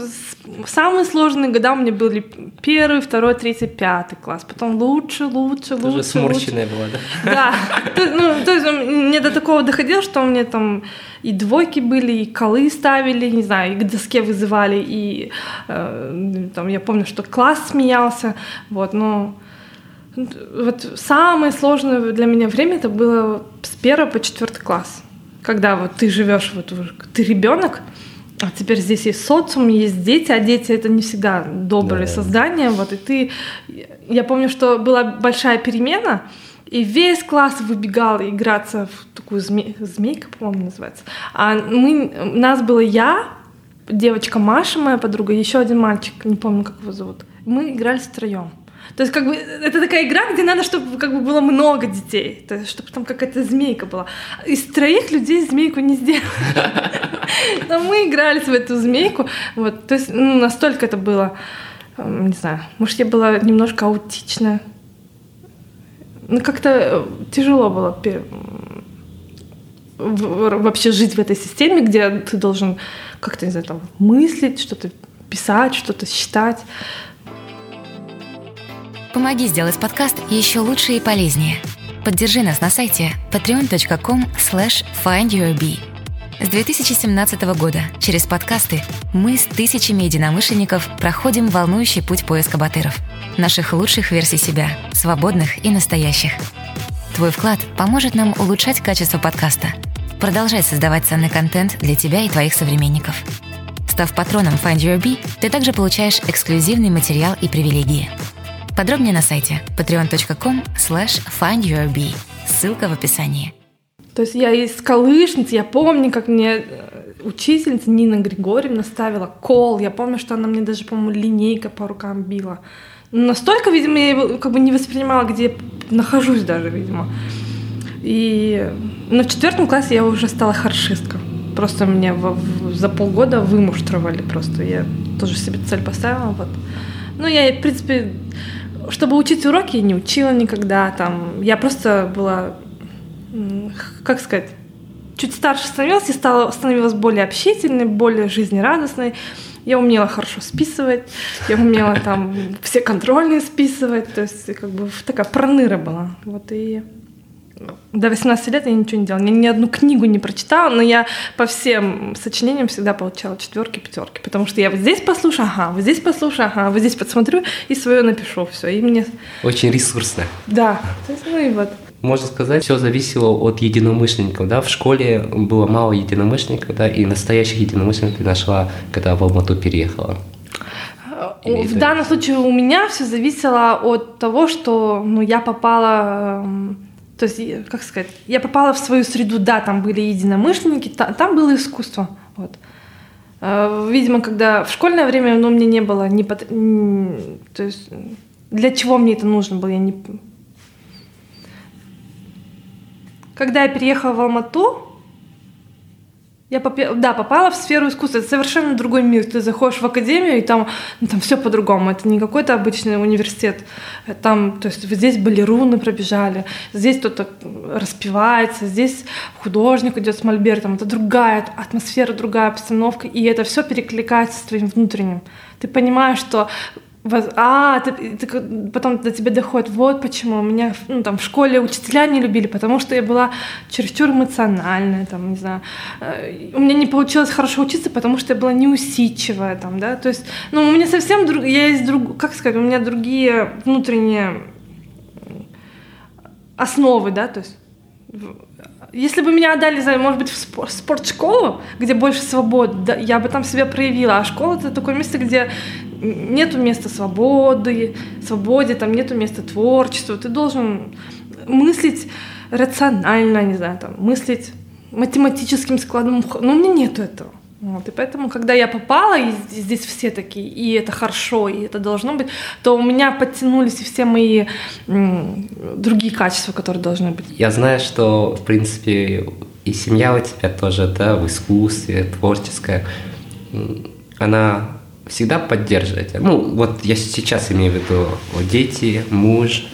[SPEAKER 2] самые сложные года у меня были первый, второй, третий, пятый класс. Потом лучше, лучше, лучше, лучше.
[SPEAKER 3] сморщенная была, да?
[SPEAKER 2] Да, то, ну, то есть мне до такого доходило, что мне там и двойки были, и колы ставили, не знаю, и к доске вызывали, и э, там я помню, что класс смеялся, вот, но вот самое сложное для меня время это было с первого по четвертый класс, когда вот ты живешь, вот ты ребенок, а теперь здесь есть социум, есть дети, а дети это не всегда добрые
[SPEAKER 3] Да.
[SPEAKER 2] создания, вот и ты, я помню, что была большая перемена, и весь класс выбегал играться в такую зме... змейка, по-моему, называется. А мы, нас было я, девочка Маша, моя подруга, еще один мальчик, не помню, как его зовут. Мы играли втроем. То есть, как бы, это такая игра, где надо, чтобы как бы было много детей, то есть, чтобы там какая-то змейка была. Из троих людей змейку не сделали. Но мы игрались в эту змейку. Вот, то есть, ну, настолько это было, эм, не знаю, может, я была немножко аутичная. Ну, как-то э, тяжело было вообще жить в этой системе, где ты должен как-то, не знаю, там, мыслить, что-то писать, что-то считать.
[SPEAKER 1] Помоги сделать подкаст еще лучше и полезнее. Поддержи нас на сайте patreon.com slash findyourbee. С 2017 года через подкасты мы с тысячами единомышленников проходим волнующий путь поиска батыров. Наших лучших версий себя, свободных и настоящих. Твой вклад поможет нам улучшать качество подкаста, продолжать создавать ценный контент для тебя и твоих современников. Став патроном Find Your Bee, ты также получаешь эксклюзивный материал и привилегии. Подробнее на сайте patreon.com slash findyourbee. Ссылка в описании.
[SPEAKER 2] То есть я из Калышницы, я помню, как мне э, учительница Нина Григорьевна ставила кол. Я помню, что она мне даже, по-моему, линейка по рукам била. Ну, Настолько, видимо, я его как бы не воспринимала, где нахожусь даже, видимо. И но в четвертом классе я уже стала харшисткой. Просто меня в- в- за полгода вымуштровали просто. Я тоже себе цель поставила. Вот. Ну, я, в принципе, чтобы учить уроки, я не учила никогда. Там. Я просто была как сказать, чуть старше становилась, я стала, становилась более общительной, более жизнерадостной. Я умела хорошо списывать, я умела там все контрольные списывать, то есть как бы такая проныра была. Вот и до 18 лет я ничего не делала, ни, ни одну книгу не прочитала, но я по всем сочинениям всегда получала четверки, пятерки, потому что я вот здесь послушаю, ага, вот здесь послушаю, ага, вот здесь подсмотрю и свое напишу, все, и мне,
[SPEAKER 3] Очень ресурсно.
[SPEAKER 2] да, то есть, ну и вот.
[SPEAKER 3] Можно сказать, все зависело от единомышленников. Да? В школе было мало единомышленников, да, и настоящих единомышленников нашла, когда в Алмату переехала. Или
[SPEAKER 2] В данном случае у меня все зависело от того, что ну, я попала, эм, то есть, как сказать, я попала в свою среду, да, там были единомышленники, та- там было искусство. Вот. Э, Видимо, когда в школьное время, ну, мне не было ни, пот- м, то есть, Для чего мне это нужно было, я не... Когда я переехала в Алмату, я попе... да, попала в сферу искусства. Это совершенно другой мир. Ты заходишь в академию, и там, ну, там все по-другому. Это не какой-то обычный университет. Там, то есть здесь балеруны пробежали, здесь кто-то распевается, здесь художник идет с мольбертом. Это другая атмосфера, другая обстановка, и это все перекликается с твоим внутренним. Ты понимаешь, что а, ты, ты, потом до тебя доходит, вот почему меня ну, там, в школе учителя не любили, потому что я была чересчур эмоциональная, там, не знаю. Э, у меня не получилось хорошо учиться, потому что я была неусидчивая, там, да, то есть, ну, у меня совсем, друг, я есть друг, как сказать, у меня другие внутренние основы, да, то есть если бы меня отдали, может быть, в спорт, спортшколу, где больше свободы, да, я бы там себя проявила. А школа — это такое место, где нету места свободы, свободе, там нету места творчеству. Ты должен мыслить рационально, не знаю, там, мыслить математическим складом. Но у меня нету этого. Вот, и поэтому, когда я попала, и здесь все такие, и это хорошо, и это должно быть, то у меня подтянулись и все мои м, другие качества, которые должны быть.
[SPEAKER 3] Я знаю, что, в принципе, и семья у тебя тоже, да, в искусстве, творческая, она всегда поддерживает. Ну, вот я сейчас имею в виду вот дети, муж,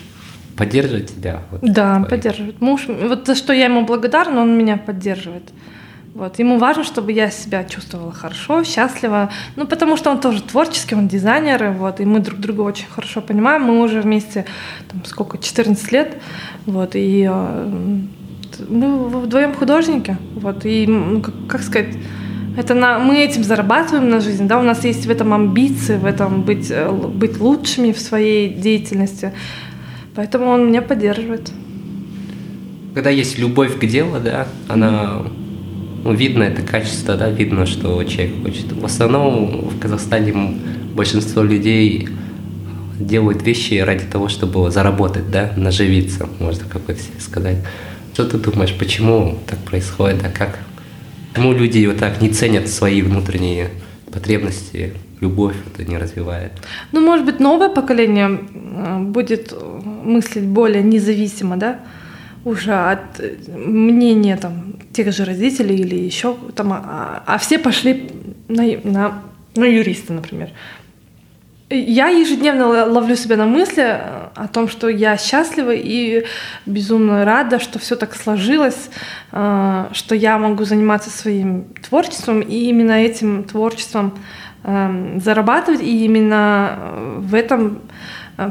[SPEAKER 3] поддерживает тебя? Вот,
[SPEAKER 2] да, твой... поддерживает. Муж, вот за что я ему благодарна, он меня поддерживает. Вот. Ему важно, чтобы я себя чувствовала хорошо, счастливо. Ну, потому что он тоже творческий, он дизайнер, вот, и мы друг друга очень хорошо понимаем. Мы уже вместе, там, сколько, 14 лет, вот, и э, мы вдвоем художники, вот, и, ну, как, как сказать, это на, мы этим зарабатываем на жизнь, да, у нас есть в этом амбиции, в этом быть, э, быть лучшими в своей деятельности. Поэтому он меня поддерживает.
[SPEAKER 3] Когда есть любовь к делу, да, она ну, видно это качество, да, видно, что человек хочет. В основном в Казахстане большинство людей делают вещи ради того, чтобы заработать, да, наживиться, можно как-то сказать. Что ты думаешь, почему так происходит, а как Почему люди вот так не ценят свои внутренние потребности, любовь это не развивает?
[SPEAKER 2] Ну, может быть, новое поколение э, будет мыслить более независимо, да, уже от мнения там тех же родителей или еще там, а, а все пошли на, на, на юриста, например. Я ежедневно ловлю себя на мысли э, о том, что я счастлива и безумно рада, что все так сложилось, э, что я могу заниматься своим творчеством и именно этим творчеством эм, зарабатывать и именно э, в этом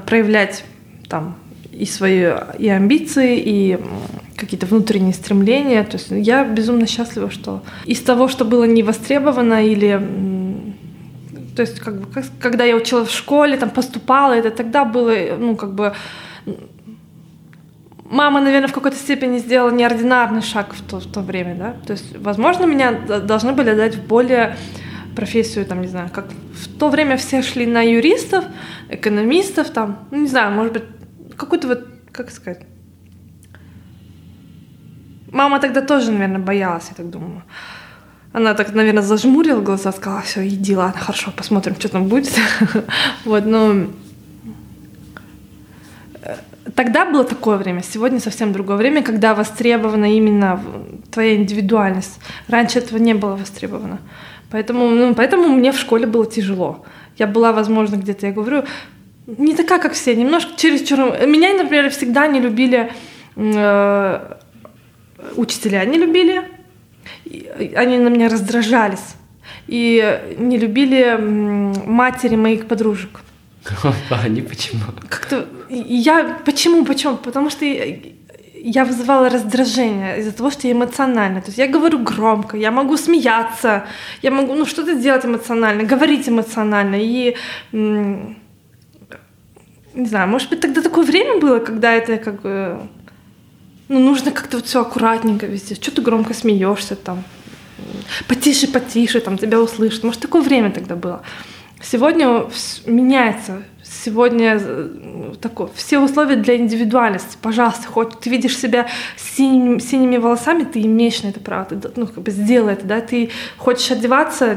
[SPEAKER 2] проявлять там и свои и амбиции, и какие-то внутренние стремления. То есть я безумно счастлива, что из того, что было не востребовано или то есть, как бы, когда я училась в школе, там поступала, это тогда было, ну, как бы, мама, наверное, в какой-то степени сделала неординарный шаг в то, в то время, да. То есть, возможно, меня должны были дать в более профессию, там, не знаю, как в то время все шли на юристов, экономистов, там, ну, не знаю, может быть, какой-то вот, как сказать, мама тогда тоже, наверное, боялась, я так думаю. Она так, наверное, зажмурила глаза, сказала, все, иди, ладно, хорошо, посмотрим, что там будет. вот, но э, тогда было такое время, сегодня совсем другое время, когда востребована именно твоя индивидуальность. Раньше этого не было востребовано. Поэтому, ну, поэтому мне в школе было тяжело. Я была, возможно, где-то, я говорю, не такая, как все, немножко чересчур... Меня, например, всегда не любили э, учителя, не любили, они на меня раздражались и не любили матери моих подружек.
[SPEAKER 3] Они почему?
[SPEAKER 2] Как-то я почему почему? Потому что я вызывала раздражение из-за того, что я эмоциональна. То есть я говорю громко, я могу смеяться, я могу ну что-то делать эмоционально, говорить эмоционально и не знаю, может быть тогда такое время было, когда это как бы ну, нужно как-то вот все аккуратненько вести. Что ты громко смеешься там? Потише, потише, там тебя услышат. Может, такое время тогда было. Сегодня меняется. Сегодня э, такое, все условия для индивидуальности. Пожалуйста, хоть ты видишь себя синим, синими волосами, ты имеешь на это право. Ты, ну, как бы сделай это, да. Ты хочешь одеваться,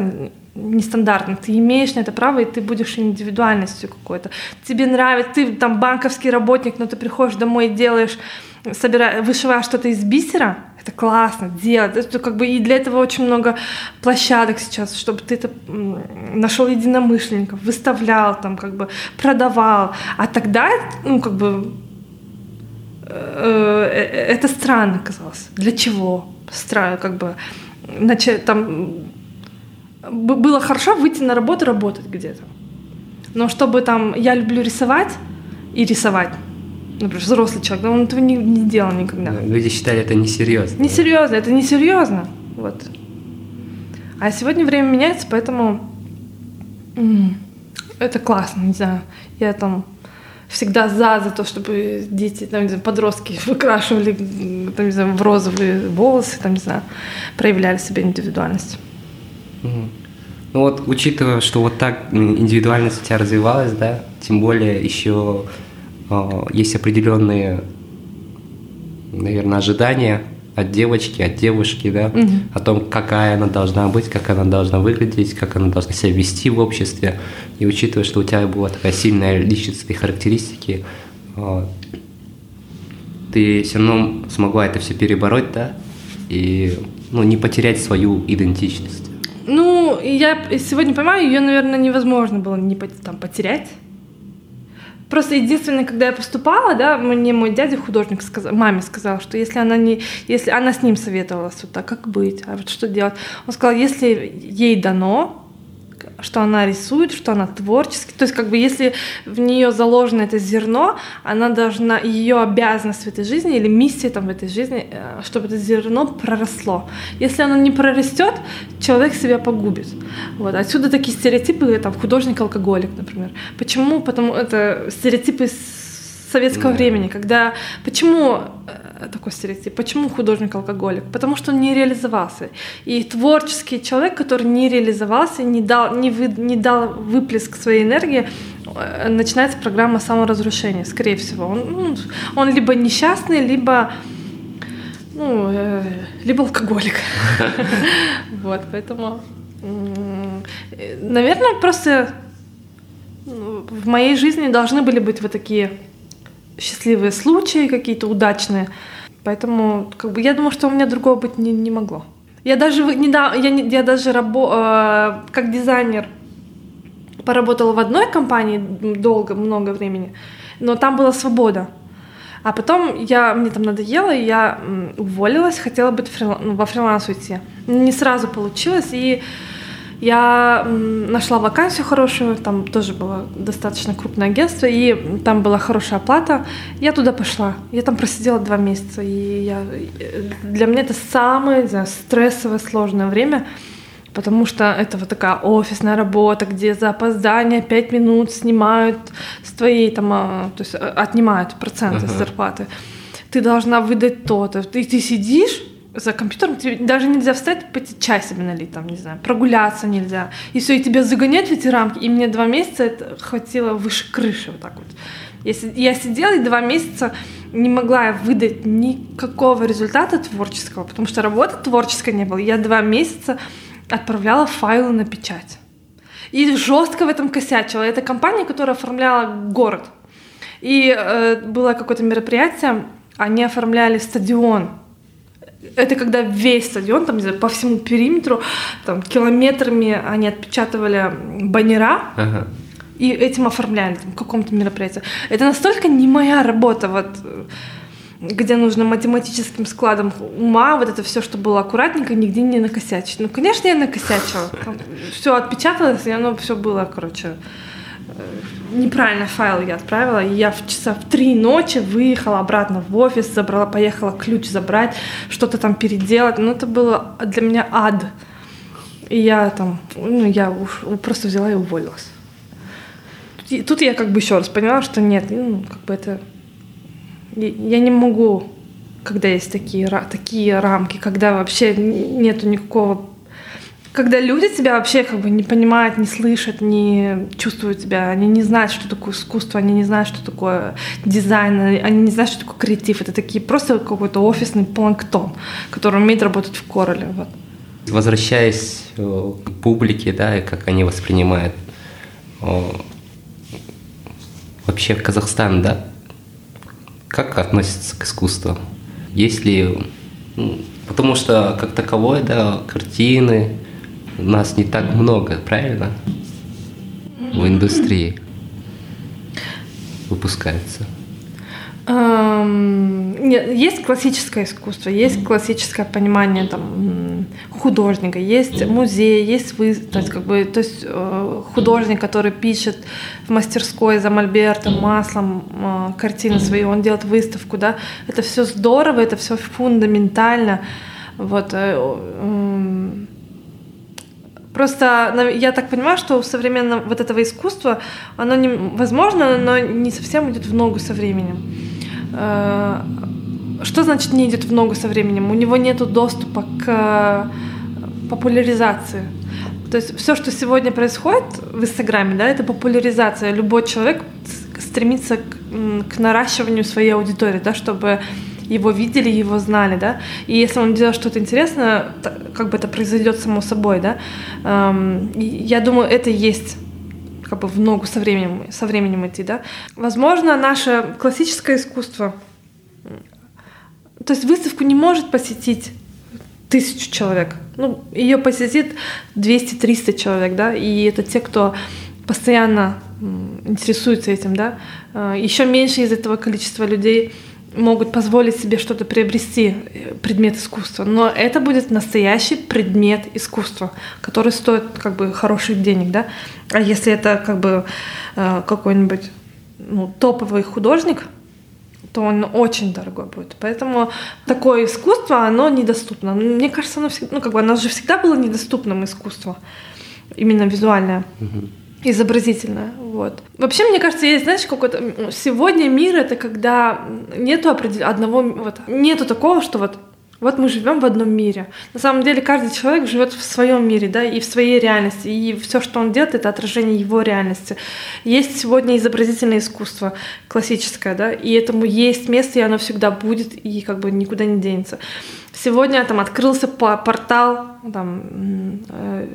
[SPEAKER 2] нестандартно. Ты имеешь на это право, и ты будешь индивидуальностью какой-то. Тебе нравится, ты там банковский работник, но ты приходишь домой и делаешь, собираешь, вышиваешь что-то из бисера, это классно делать. Это как бы и для этого очень много площадок сейчас, чтобы ты это нашел единомышленников, выставлял там, как бы продавал. А тогда, ну, как бы э, э, это странно казалось. Для чего? Странно, как бы, значит, там было хорошо выйти на работу, работать где-то. Но чтобы там, я люблю рисовать и рисовать, например, взрослый человек, он этого не, не делал никогда.
[SPEAKER 3] Люди считали это несерьезно.
[SPEAKER 2] Несерьезно, это несерьезно. Вот. А сегодня время меняется, поэтому это классно, не знаю. Я там всегда за, за то, чтобы дети, там, не знаю, подростки выкрашивали там, не знаю, в розовые волосы, там, не знаю, проявляли себе индивидуальность.
[SPEAKER 3] Ну вот, учитывая, что вот так индивидуальность у тебя развивалась, да, тем более еще есть определенные, наверное, ожидания от девочки, от девушки, да, угу. о том, какая она должна быть, как она должна выглядеть, как она должна себя вести в обществе. И учитывая, что у тебя была такая сильная личностные характеристики, э, ты все равно смогла это все перебороть, да, и ну, не потерять свою идентичность.
[SPEAKER 2] Ну, я сегодня понимаю, ее, наверное, невозможно было не там, потерять. Просто единственное, когда я поступала, да, мне мой дядя художник сказал, маме сказал, что если она не, если она с ним советовалась, вот так как быть, а вот что делать, он сказал, если ей дано, что она рисует, что она творческий. То есть, как бы, если в нее заложено это зерно, она должна, ее обязанность в этой жизни или миссия там в этой жизни, э, чтобы это зерно проросло. Если оно не прорастет, человек себя погубит. Вот. Отсюда такие стереотипы, там, художник-алкоголик, например. Почему? Потому это стереотипы советского yeah. времени, когда почему э, такой стереотип, почему художник алкоголик? Потому что он не реализовался. И творческий человек, который не реализовался, не дал, не, вы, не дал выплеск своей энергии, э, начинается программа саморазрушения, скорее всего. Он, ну, он либо несчастный, либо ну, э, либо алкоголик. Вот, поэтому, наверное, просто ну, в моей жизни должны были быть вот такие счастливые случаи какие-то удачные. Поэтому как бы, я думаю, что у меня другого быть не, не могло. Я даже, не, да, я, не, я даже рабо, э, как дизайнер поработала в одной компании долго, много времени, но там была свобода. А потом я, мне там надоело, и я уволилась, хотела быть фрилан, ну, во фриланс уйти. Не сразу получилось, и я нашла вакансию хорошую, там тоже было достаточно крупное агентство, и там была хорошая оплата. Я туда пошла. Я там просидела два месяца, и я, для меня это самое знаю, стрессовое, сложное время, потому что это вот такая офисная работа, где за опоздание пять минут снимают с твоей, там, а, то есть а, отнимают проценты uh-huh. с зарплаты. Ты должна выдать то-то. Ты, ты сидишь, за компьютером тебе даже нельзя встать, пойти чай себе налить, там, не знаю, прогуляться нельзя. И все, и тебя загонять в эти рамки. И мне два месяца это хватило выше крыши вот так вот. Я, я сидела и два месяца не могла выдать никакого результата творческого, потому что работы творческой не было. Я два месяца отправляла файлы на печать. И жестко в этом косячила. Это компания, которая оформляла город. И э, было какое-то мероприятие, они оформляли стадион это когда весь стадион, там, не знаю, по всему периметру, там, километрами они отпечатывали баннера, ага. и этим оформляли, там, каком-то мероприятии. Это настолько не моя работа, вот, где нужно математическим складом ума, вот это все, что было аккуратненько, нигде не накосячить. Ну, конечно, я накосячила. Все отпечаталось, и оно все было, короче, неправильно файл я отправила, и я в часа в три ночи выехала обратно в офис, забрала, поехала ключ забрать, что-то там переделать. Ну, это было для меня ад. И я там, ну, я уж просто взяла и уволилась. Тут, тут я как бы еще раз поняла, что нет, ну, как бы это... Я не могу, когда есть такие, такие рамки, когда вообще нету никакого когда люди тебя вообще как бы не понимают, не слышат, не чувствуют тебя, они не знают, что такое искусство, они не знают, что такое дизайн, они не знают, что такое креатив. Это такие просто какой-то офисный планктон, который умеет работать в короле. Вот.
[SPEAKER 3] Возвращаясь к публике, да, и как они воспринимают вообще Казахстан, да, как относится к искусству? Есть ли... Ну, потому что как таковое, да, картины нас не так много, правильно? В индустрии выпускается.
[SPEAKER 2] Нет, есть классическое искусство, есть классическое понимание там, художника, есть музей, есть вы, то есть, как бы, то есть э, художник, который пишет в мастерской за мольбертом, маслом э, картины свои, он делает выставку, да, это все здорово, это все фундаментально, вот. Просто я так понимаю, что у современного вот этого искусства, оно не, возможно, но не совсем идет в ногу со временем. Э, что значит не идет в ногу со временем? У него нет доступа к э, популяризации. То есть все, что сегодня происходит в Инстаграме, да, это популяризация. Любой человек стремится к, к наращиванию своей аудитории, да, чтобы его видели, его знали, да. И если он делает что-то интересное, как бы это произойдет само собой, да. Эм, я думаю, это есть как бы в ногу со временем, со временем идти, да. Возможно, наше классическое искусство, то есть выставку не может посетить тысячу человек, ну, ее посетит 200-300 человек, да, и это те, кто постоянно интересуется этим, да. А, Еще меньше из этого количества людей могут позволить себе что-то приобрести, э, предмет искусства, но это будет настоящий предмет искусства, который стоит как бы хороших денег, да. А если это как бы э, какой-нибудь ну, топовый художник, то он очень дорогой будет. Поэтому такое искусство, оно недоступно. Мне кажется, оно всегда, ну как бы оно же всегда было недоступным искусство, именно визуальное. Mm-hmm изобразительное. Вот. Вообще, мне кажется, есть, знаешь, какой-то... Сегодня мир — это когда нету определенного одного... Вот, нету такого, что вот вот мы живем в одном мире. На самом деле каждый человек живет в своем мире, да, и в своей реальности. И все, что он делает, это отражение его реальности. Есть сегодня изобразительное искусство классическое, да, и этому есть место, и оно всегда будет, и как бы никуда не денется. Сегодня там открылся портал там, э,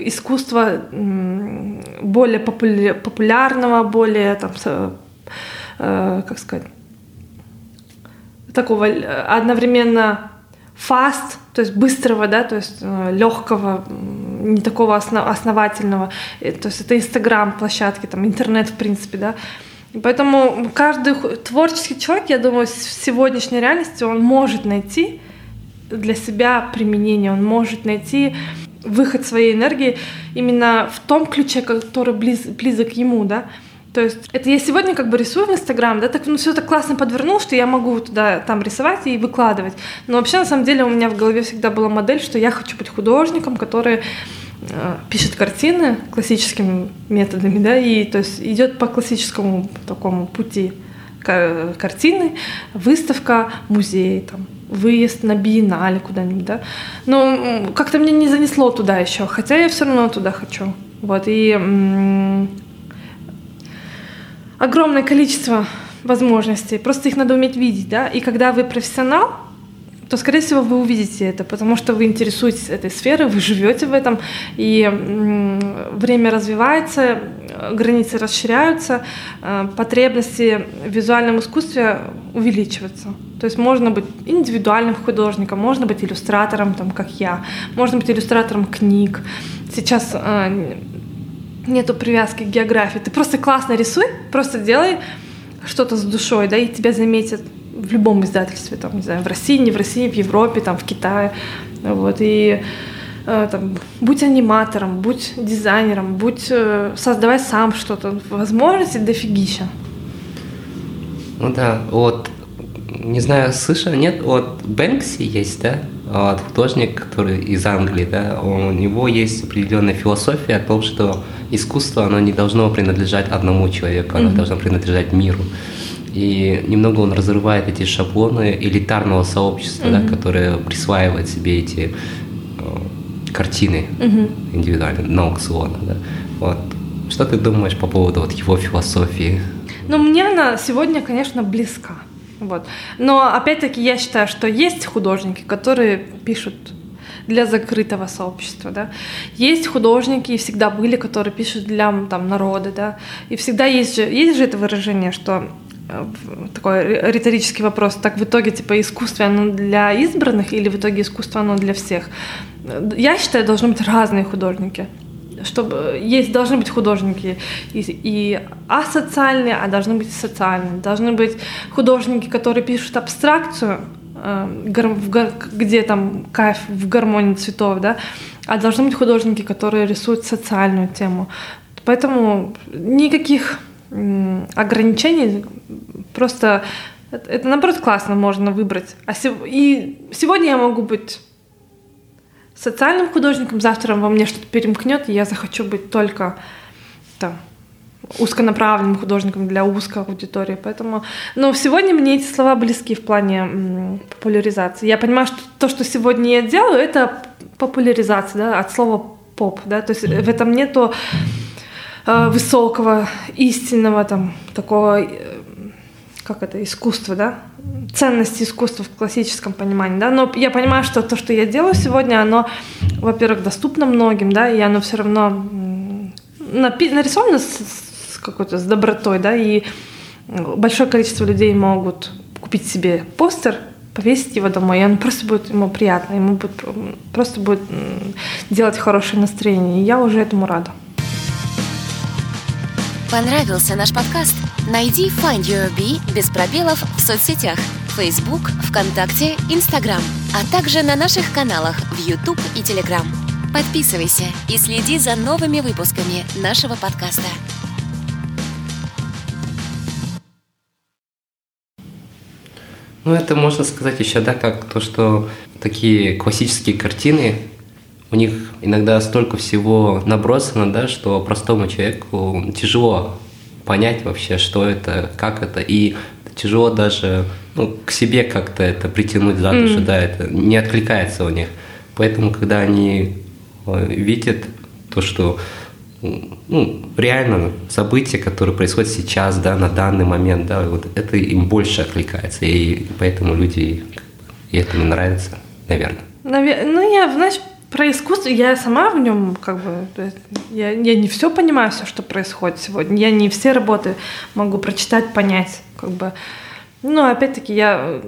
[SPEAKER 2] искусства более популярного, более там, э, как сказать, такого э, одновременно fast, то есть быстрого, да, то есть легкого, не такого основательного. То есть это Инстаграм, площадки, там интернет, в принципе, да. Поэтому каждый творческий человек, я думаю, в сегодняшней реальности он может найти для себя применение, он может найти выход своей энергии именно в том ключе, который близ, близок ему, да. То есть это я сегодня как бы рисую в Инстаграм, да, так ну все так классно подвернул, что я могу туда там рисовать и выкладывать. Но вообще на самом деле у меня в голове всегда была модель, что я хочу быть художником, который э, пишет картины классическими методами, да, и то есть идет по классическому такому пути картины, выставка, музей, там, выезд на биеннале куда-нибудь, да. Но как-то мне не занесло туда еще, хотя я все равно туда хочу. Вот, и огромное количество возможностей, просто их надо уметь видеть, да. И когда вы профессионал, то, скорее всего, вы увидите это, потому что вы интересуетесь этой сферой, вы живете в этом, и время развивается, границы расширяются, э, потребности в визуальном искусстве увеличиваются. То есть можно быть индивидуальным художником, можно быть иллюстратором, там, как я, можно быть иллюстратором книг. Сейчас э, нету привязки к географии. Ты просто классно рисуй, просто делай что-то с душой, да, и тебя заметят в любом издательстве, там, не знаю, в России, не в России, в Европе, там, в Китае, вот, и э, там, будь аниматором, будь дизайнером, будь, э, создавай сам что-то, возможности дофигища.
[SPEAKER 3] Ну да, вот, не знаю, слышал, нет, вот Бэнкси есть, да, вот, художник, который из Англии, да, у него есть определенная философия о том, что искусство, оно не должно принадлежать одному человеку, оно mm-hmm. должно принадлежать миру. И немного он разрывает эти шаблоны элитарного сообщества, mm-hmm. да, которое присваивает себе эти э, картины mm-hmm. индивидуально на аукционах. Да. Вот. Что ты думаешь по поводу вот его философии?
[SPEAKER 2] Ну, мне она сегодня, конечно, близка. Вот. Но опять-таки я считаю, что есть художники, которые пишут для закрытого сообщества, да. Есть художники, и всегда были, которые пишут для там, народа, да. И всегда есть же, есть же это выражение, что э, такой риторический вопрос, так в итоге типа искусство оно для избранных или в итоге искусство оно для всех? Я считаю, должны быть разные художники чтобы есть должны быть художники и, и асоциальные, а должны быть социальные. Должны быть художники, которые пишут абстракцию, э, где там кайф в гармонии цветов, да, а должны быть художники, которые рисуют социальную тему. Поэтому никаких ограничений, просто это, это наоборот классно можно выбрать. А сев, и сегодня я могу быть социальным художником, завтра во мне что-то перемкнет, и я захочу быть только там, узконаправленным художником для узкой аудитории. Поэтому, но сегодня мне эти слова близки в плане популяризации. Я понимаю, что то, что сегодня я делаю, это популяризация, да, от слова поп, да, то есть в этом нету э, высокого, истинного там такого э, как это, искусство, да, ценности искусства в классическом понимании, да, но я понимаю, что то, что я делаю сегодня, оно, во-первых, доступно многим, да, и оно все равно нарисовано с, с какой-то с добротой, да, и большое количество людей могут купить себе постер, повесить его домой, и он просто будет ему приятно, ему будет, просто будет делать хорошее настроение, и я уже этому рада.
[SPEAKER 1] Понравился наш подкаст? Найди Find Your Bee без пробелов в соцсетях Facebook, ВКонтакте, Instagram, а также на наших каналах в YouTube и Telegram. Подписывайся и следи за новыми выпусками нашего подкаста.
[SPEAKER 3] Ну, это можно сказать еще, да, как то, что такие классические картины, у них иногда столько всего набросано, да, что простому человеку тяжело понять вообще, что это, как это, и тяжело даже ну, к себе как-то это притянуть за душу, mm. да, это не откликается у них. Поэтому, когда они э, видят то, что ну, реально события, которые происходят сейчас, да, на данный момент, да, вот это им больше откликается, и поэтому люди и это им нравится, наверное.
[SPEAKER 2] Навер... Ну, я, знаешь, про искусство я сама в нем как бы я, я не все понимаю все что происходит сегодня. Я не все работы могу прочитать понять как бы. Ну опять-таки я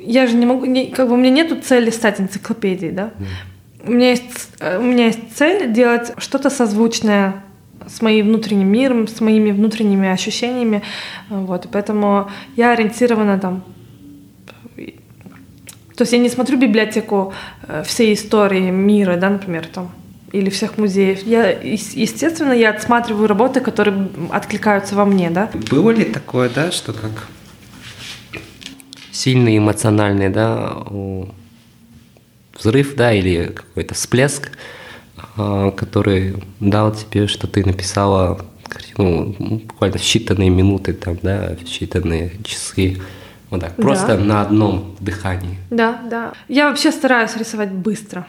[SPEAKER 2] я же не могу не, как бы у меня нету цели стать энциклопедией да? Mm. у меня есть у меня есть цель делать что-то созвучное с моим внутренним миром, с моими внутренними ощущениями, вот, и поэтому я ориентирована там то есть я не смотрю библиотеку э, всей истории мира, да, например, там, или всех музеев. Я, естественно, я отсматриваю работы, которые откликаются во мне, да.
[SPEAKER 3] Было ли такое, да, что как сильный эмоциональный, да, взрыв, да, или какой-то всплеск, а, который дал тебе, что ты написала картину ну, буквально в считанные минуты, там, да, в считанные часы, вот так, просто да. на одном дыхании.
[SPEAKER 2] Да, да. Я вообще стараюсь рисовать быстро.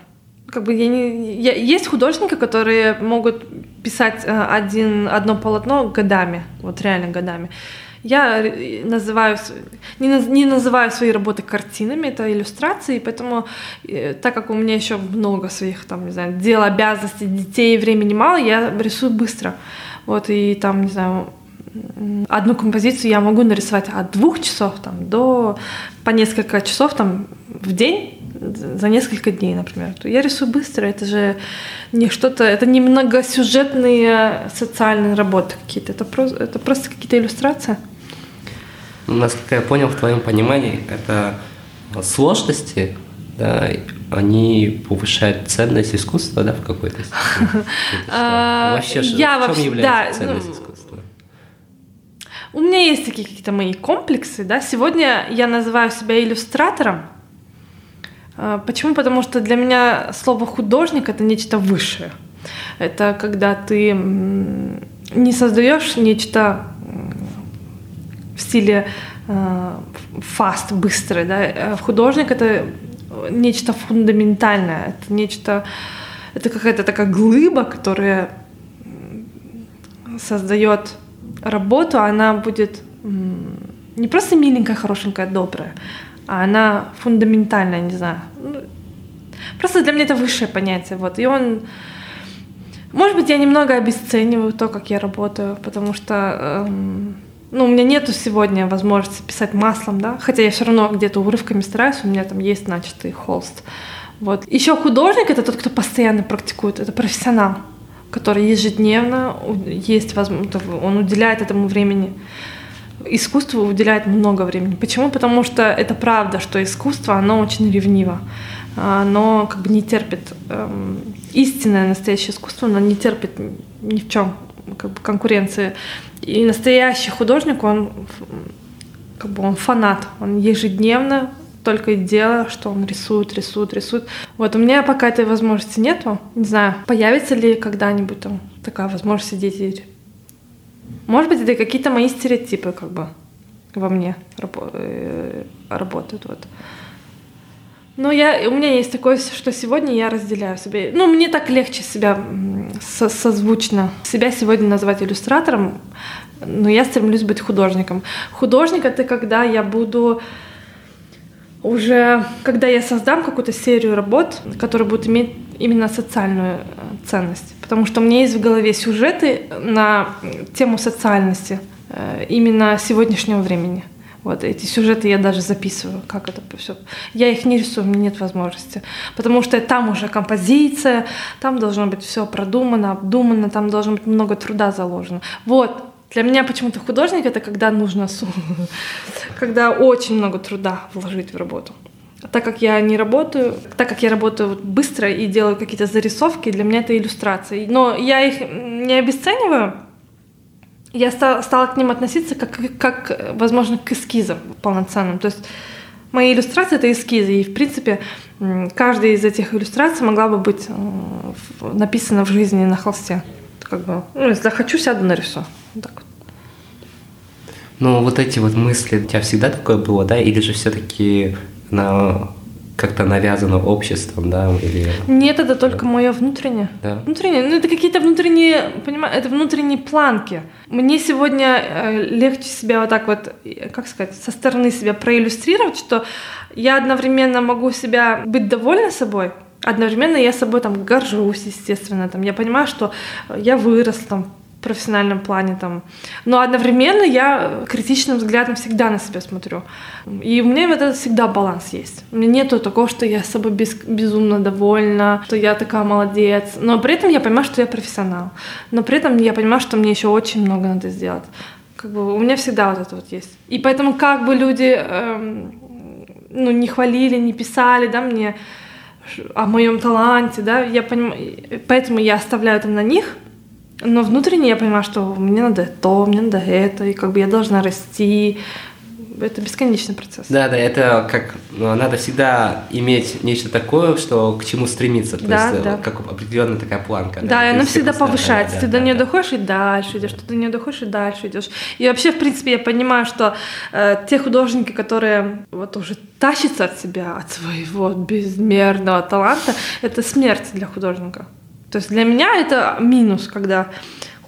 [SPEAKER 2] Как бы я не... Я... Есть художники, которые могут писать э, один, одно полотно годами, вот реально годами. Я называю, не, не называю свои работы картинами, это иллюстрации, поэтому, э, так как у меня еще много своих, там, не знаю, дел, обязанностей, детей, времени мало, я рисую быстро. Вот, и там, не знаю, одну композицию я могу нарисовать от двух часов там, до по несколько часов там, в день за несколько дней, например. Я рисую быстро, это же не что-то, это не многосюжетные социальные работы какие-то, это просто, это просто какие-то иллюстрации.
[SPEAKER 3] Ну, насколько я понял, в твоем понимании, это сложности, да, они повышают ценность искусства, да, в какой-то степени?
[SPEAKER 2] А, вообще, в чем является ценность ну, искусства? У меня есть такие какие-то мои комплексы, да. Сегодня я называю себя иллюстратором. А, почему? Потому что для меня слово художник это нечто высшее. Это когда ты не создаешь нечто в стиле фаст, а, быстрый, да. А художник это нечто фундаментальное, это нечто, это какая-то такая глыба, которая создает работу, она будет не просто миленькая, хорошенькая, добрая, а она фундаментальная, не знаю. Ну, Просто для меня это высшее понятие, вот. И он... Может быть, я немного обесцениваю то, как я работаю, потому что эм, ну, у меня нету сегодня возможности писать маслом, да, хотя я все равно где-то урывками стараюсь, у меня там есть начатый холст. Вот. Еще художник это тот, кто постоянно практикует, это профессионал, который ежедневно есть возможность, он уделяет этому времени искусство уделяет много времени. Почему? Потому что это правда, что искусство, оно очень ревниво. Оно как бы не терпит эм, истинное настоящее искусство, оно не терпит ни в чем как бы конкуренции. И настоящий художник, он как бы он фанат, он ежедневно только и дело, что он рисует, рисует, рисует. Вот у меня пока этой возможности нету. Не знаю, появится ли когда-нибудь там такая возможность сидеть и может быть, это какие-то мои стереотипы как бы во мне э, работают. Вот. Но я, у меня есть такое, что сегодня я разделяю себе. Ну, мне так легче себя со, созвучно. Себя сегодня назвать иллюстратором, но я стремлюсь быть художником. Художник — это когда я буду уже, когда я создам какую-то серию работ, которые будут иметь именно социальную э, ценность. Потому что у меня есть в голове сюжеты на тему социальности э, именно сегодняшнего времени. Вот эти сюжеты я даже записываю, как это все. Я их не рисую, у меня нет возможности. Потому что там уже композиция, там должно быть все продумано, обдумано, там должно быть много труда заложено. Вот. Для меня почему-то художник это когда нужно, когда очень много труда вложить в работу. Так как я не работаю, так как я работаю быстро и делаю какие-то зарисовки, для меня это иллюстрации. Но я их не обесцениваю, я стала, к ним относиться как, как, возможно, к эскизам полноценным. То есть мои иллюстрации — это эскизы, и, в принципе, каждая из этих иллюстраций могла бы быть написана в жизни на холсте. Как бы, ну, если захочу, сяду нарисую. Вот так вот.
[SPEAKER 3] Ну, вот эти вот мысли, у тебя всегда такое было, да? Или же все-таки на как-то навязано обществом, да, или...
[SPEAKER 2] Нет, это только мое внутреннее.
[SPEAKER 3] Да.
[SPEAKER 2] Внутреннее, ну это какие-то внутренние, понимаешь, это внутренние планки. Мне сегодня э, легче себя вот так вот, как сказать, со стороны себя проиллюстрировать, что я одновременно могу себя быть довольна собой, одновременно я собой там горжусь, естественно, там я понимаю, что я вырос там профессиональном плане там. Но одновременно я критичным взглядом всегда на себя смотрю. И у меня в этом всегда баланс есть. У меня нету такого, что я с собой без, безумно довольна, что я такая молодец. Но при этом я понимаю, что я профессионал. Но при этом я понимаю, что мне еще очень много надо сделать. Как бы у меня всегда вот это вот есть. И поэтому как бы люди эм, ну, не хвалили, не писали, да, мне о моем таланте, да, я понимаю, поэтому я оставляю это на них, но внутренне я понимаю, что мне надо то, мне надо это, и как бы я должна расти. Это бесконечный процесс.
[SPEAKER 3] Да, да, это как ну, надо всегда иметь нечто такое, что к чему стремиться. То
[SPEAKER 2] да,
[SPEAKER 3] есть э,
[SPEAKER 2] да.
[SPEAKER 3] как определенная такая планка.
[SPEAKER 2] Да, да и она всегда повышается.
[SPEAKER 3] Да,
[SPEAKER 2] ты
[SPEAKER 3] да,
[SPEAKER 2] до нее
[SPEAKER 3] да.
[SPEAKER 2] доходишь и дальше идешь, ты до нее доходишь и дальше идешь. И вообще, в принципе, я понимаю, что э, те художники, которые вот уже тащатся от себя, от своего безмерного таланта, это смерть для художника. То есть для меня это минус, когда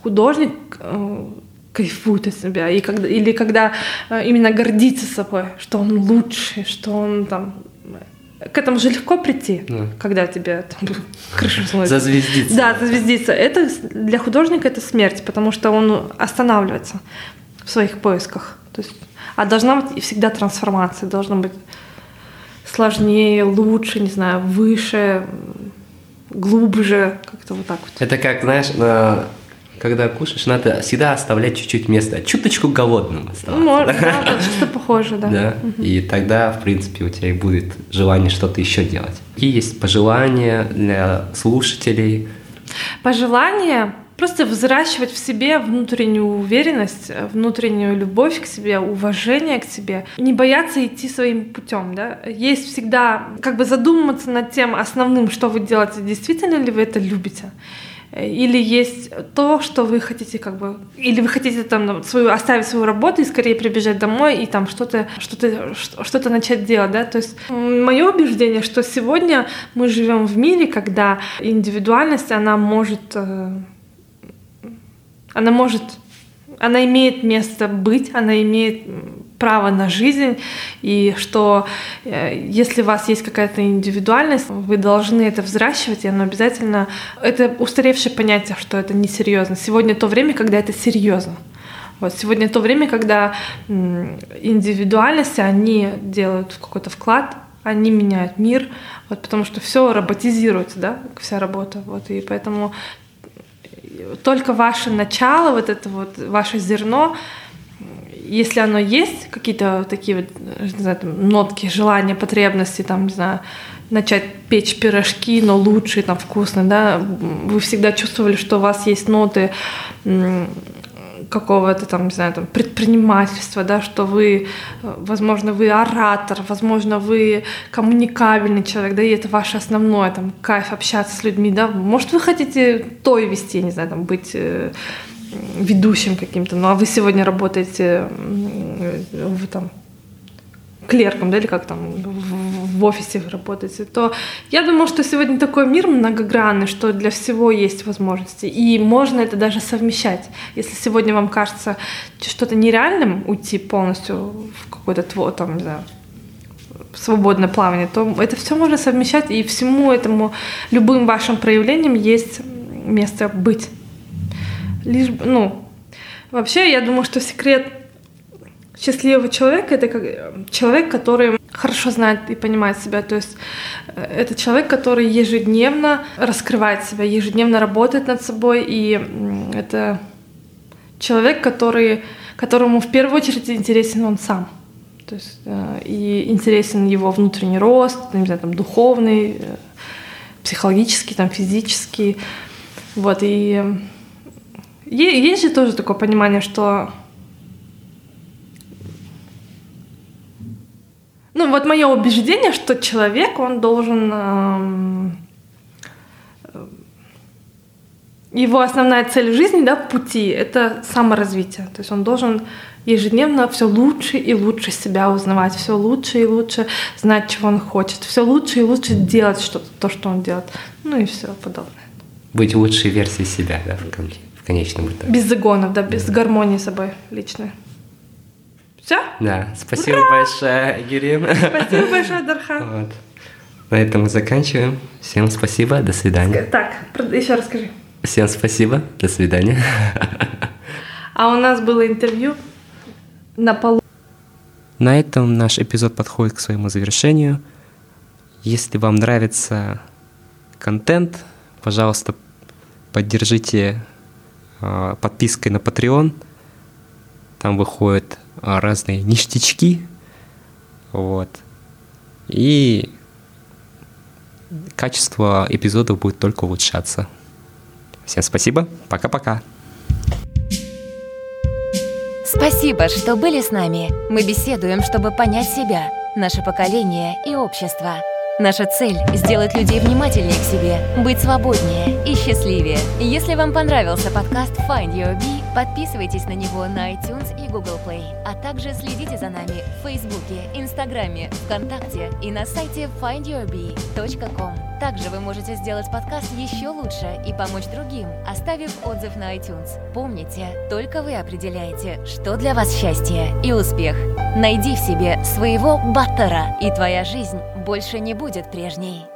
[SPEAKER 2] художник э, кайфует от себя, и когда, или когда э, именно гордится собой, что он лучший, что он там... К этому же легко прийти,
[SPEAKER 3] Да.
[SPEAKER 2] когда тебе там, крышу сносит.
[SPEAKER 3] Зазвездиться.
[SPEAKER 2] Да, зазвездиться. Это для художника это смерть, потому что он останавливается в своих поисках. То есть, а должна быть всегда трансформация, должна быть сложнее, лучше, не знаю, выше, глубже, как-то вот так вот.
[SPEAKER 3] Это как, знаешь, на- когда кушаешь, надо всегда оставлять чуть-чуть места, чуточку голодным оставаться.
[SPEAKER 2] Может, да, вот что-то похоже, да.
[SPEAKER 3] Да, и тогда, в принципе, у тебя и будет желание что-то еще делать. Какие есть пожелания для слушателей?
[SPEAKER 2] Пожелание просто взращивать в себе внутреннюю уверенность, внутреннюю любовь к себе, уважение к себе, не бояться идти своим путем, да. Есть всегда как бы задумываться над тем основным, что вы делаете, действительно ли вы это любите. Или есть то, что вы хотите как бы, или вы хотите там свою оставить свою работу и скорее прибежать домой и там что-то что-то что-то начать делать, да. То есть мое убеждение, что сегодня мы живем в мире, когда индивидуальность она может э, она может она имеет место быть, она имеет право на жизнь, и что э, если у вас есть какая-то индивидуальность, вы должны это взращивать, и оно обязательно... Это устаревшее понятие, что это несерьезно. Сегодня то время, когда это серьезно. Вот сегодня то время, когда индивидуальности, они делают какой-то вклад, они меняют мир, вот, потому что все роботизируется, да, вся работа, вот, и поэтому только ваше начало, вот это вот ваше зерно, если оно есть, какие-то такие вот, не знаю, там, нотки, желания, потребности, там, не знаю, начать печь пирожки, но лучшие, там, вкусные, да, вы всегда чувствовали, что у вас есть ноты какого-то там, не знаю, там, предпринимательства, да, что вы, возможно, вы оратор, возможно, вы коммуникабельный человек, да, и это ваше основное, там, кайф общаться с людьми, да, может, вы хотите той вести, не знаю, там, быть э, ведущим каким-то, ну, а вы сегодня работаете в, там, клерком, да, или как там в, офисе работаете, то я думаю, что сегодня такой мир многогранный, что для всего есть возможности, и можно это даже совмещать. Если сегодня вам кажется что-то нереальным уйти полностью в какое-то там, не знаю, свободное плавание, то это все можно совмещать, и всему этому, любым вашим проявлениям есть место быть. Лишь, ну, вообще, я думаю, что секрет счастливого человека это как человек, который хорошо знает и понимает себя. То есть э, это человек, который ежедневно раскрывает себя, ежедневно работает над собой, и это человек, который, которому в первую очередь интересен он сам. То есть э, и интересен его внутренний рост, не знаю, там, духовный, э, психологический, там, физический. Вот, и есть же тоже такое понимание, что Ну, вот мое убеждение, что человек, он должен... Эм, его основная цель в жизни, да, пути, это саморазвитие. То есть он должен ежедневно все лучше и лучше себя узнавать, все лучше и лучше знать, чего он хочет, все лучше и лучше делать что-то, то, что он делает, ну и все подобное.
[SPEAKER 3] Быть лучшей версией себя, да, в конечном итоге.
[SPEAKER 2] Без загонов, да, без гармонии с собой личной. Все?
[SPEAKER 3] Да. Спасибо Ура! большое, Юрий.
[SPEAKER 2] Спасибо большое, Дархан. Вот.
[SPEAKER 3] На этом мы заканчиваем. Всем спасибо, до свидания.
[SPEAKER 2] Так, еще расскажи.
[SPEAKER 3] Всем спасибо, до свидания.
[SPEAKER 2] А у нас было интервью на полу.
[SPEAKER 4] На этом наш эпизод подходит к своему завершению. Если вам нравится контент, пожалуйста, поддержите э, подпиской на Patreon. Там выходит а, разные ништячки, вот. И качество эпизодов будет только улучшаться. Всем спасибо, пока-пока.
[SPEAKER 1] Спасибо, что были с нами. Мы беседуем, чтобы понять себя, наше поколение и общество. Наша цель — сделать людей внимательнее к себе, быть свободнее и счастливее. Если вам понравился подкаст Find Your Bee, подписывайтесь на него на iTunes и Google Play, а также следите за нами в Фейсбуке, Инстаграме, ВКонтакте и на сайте findyourbee.com. Также вы можете сделать подкаст еще лучше и помочь другим, оставив отзыв на iTunes. Помните, только вы определяете, что для вас счастье и успех. Найди в себе своего баттера, и твоя жизнь больше не будет прежней.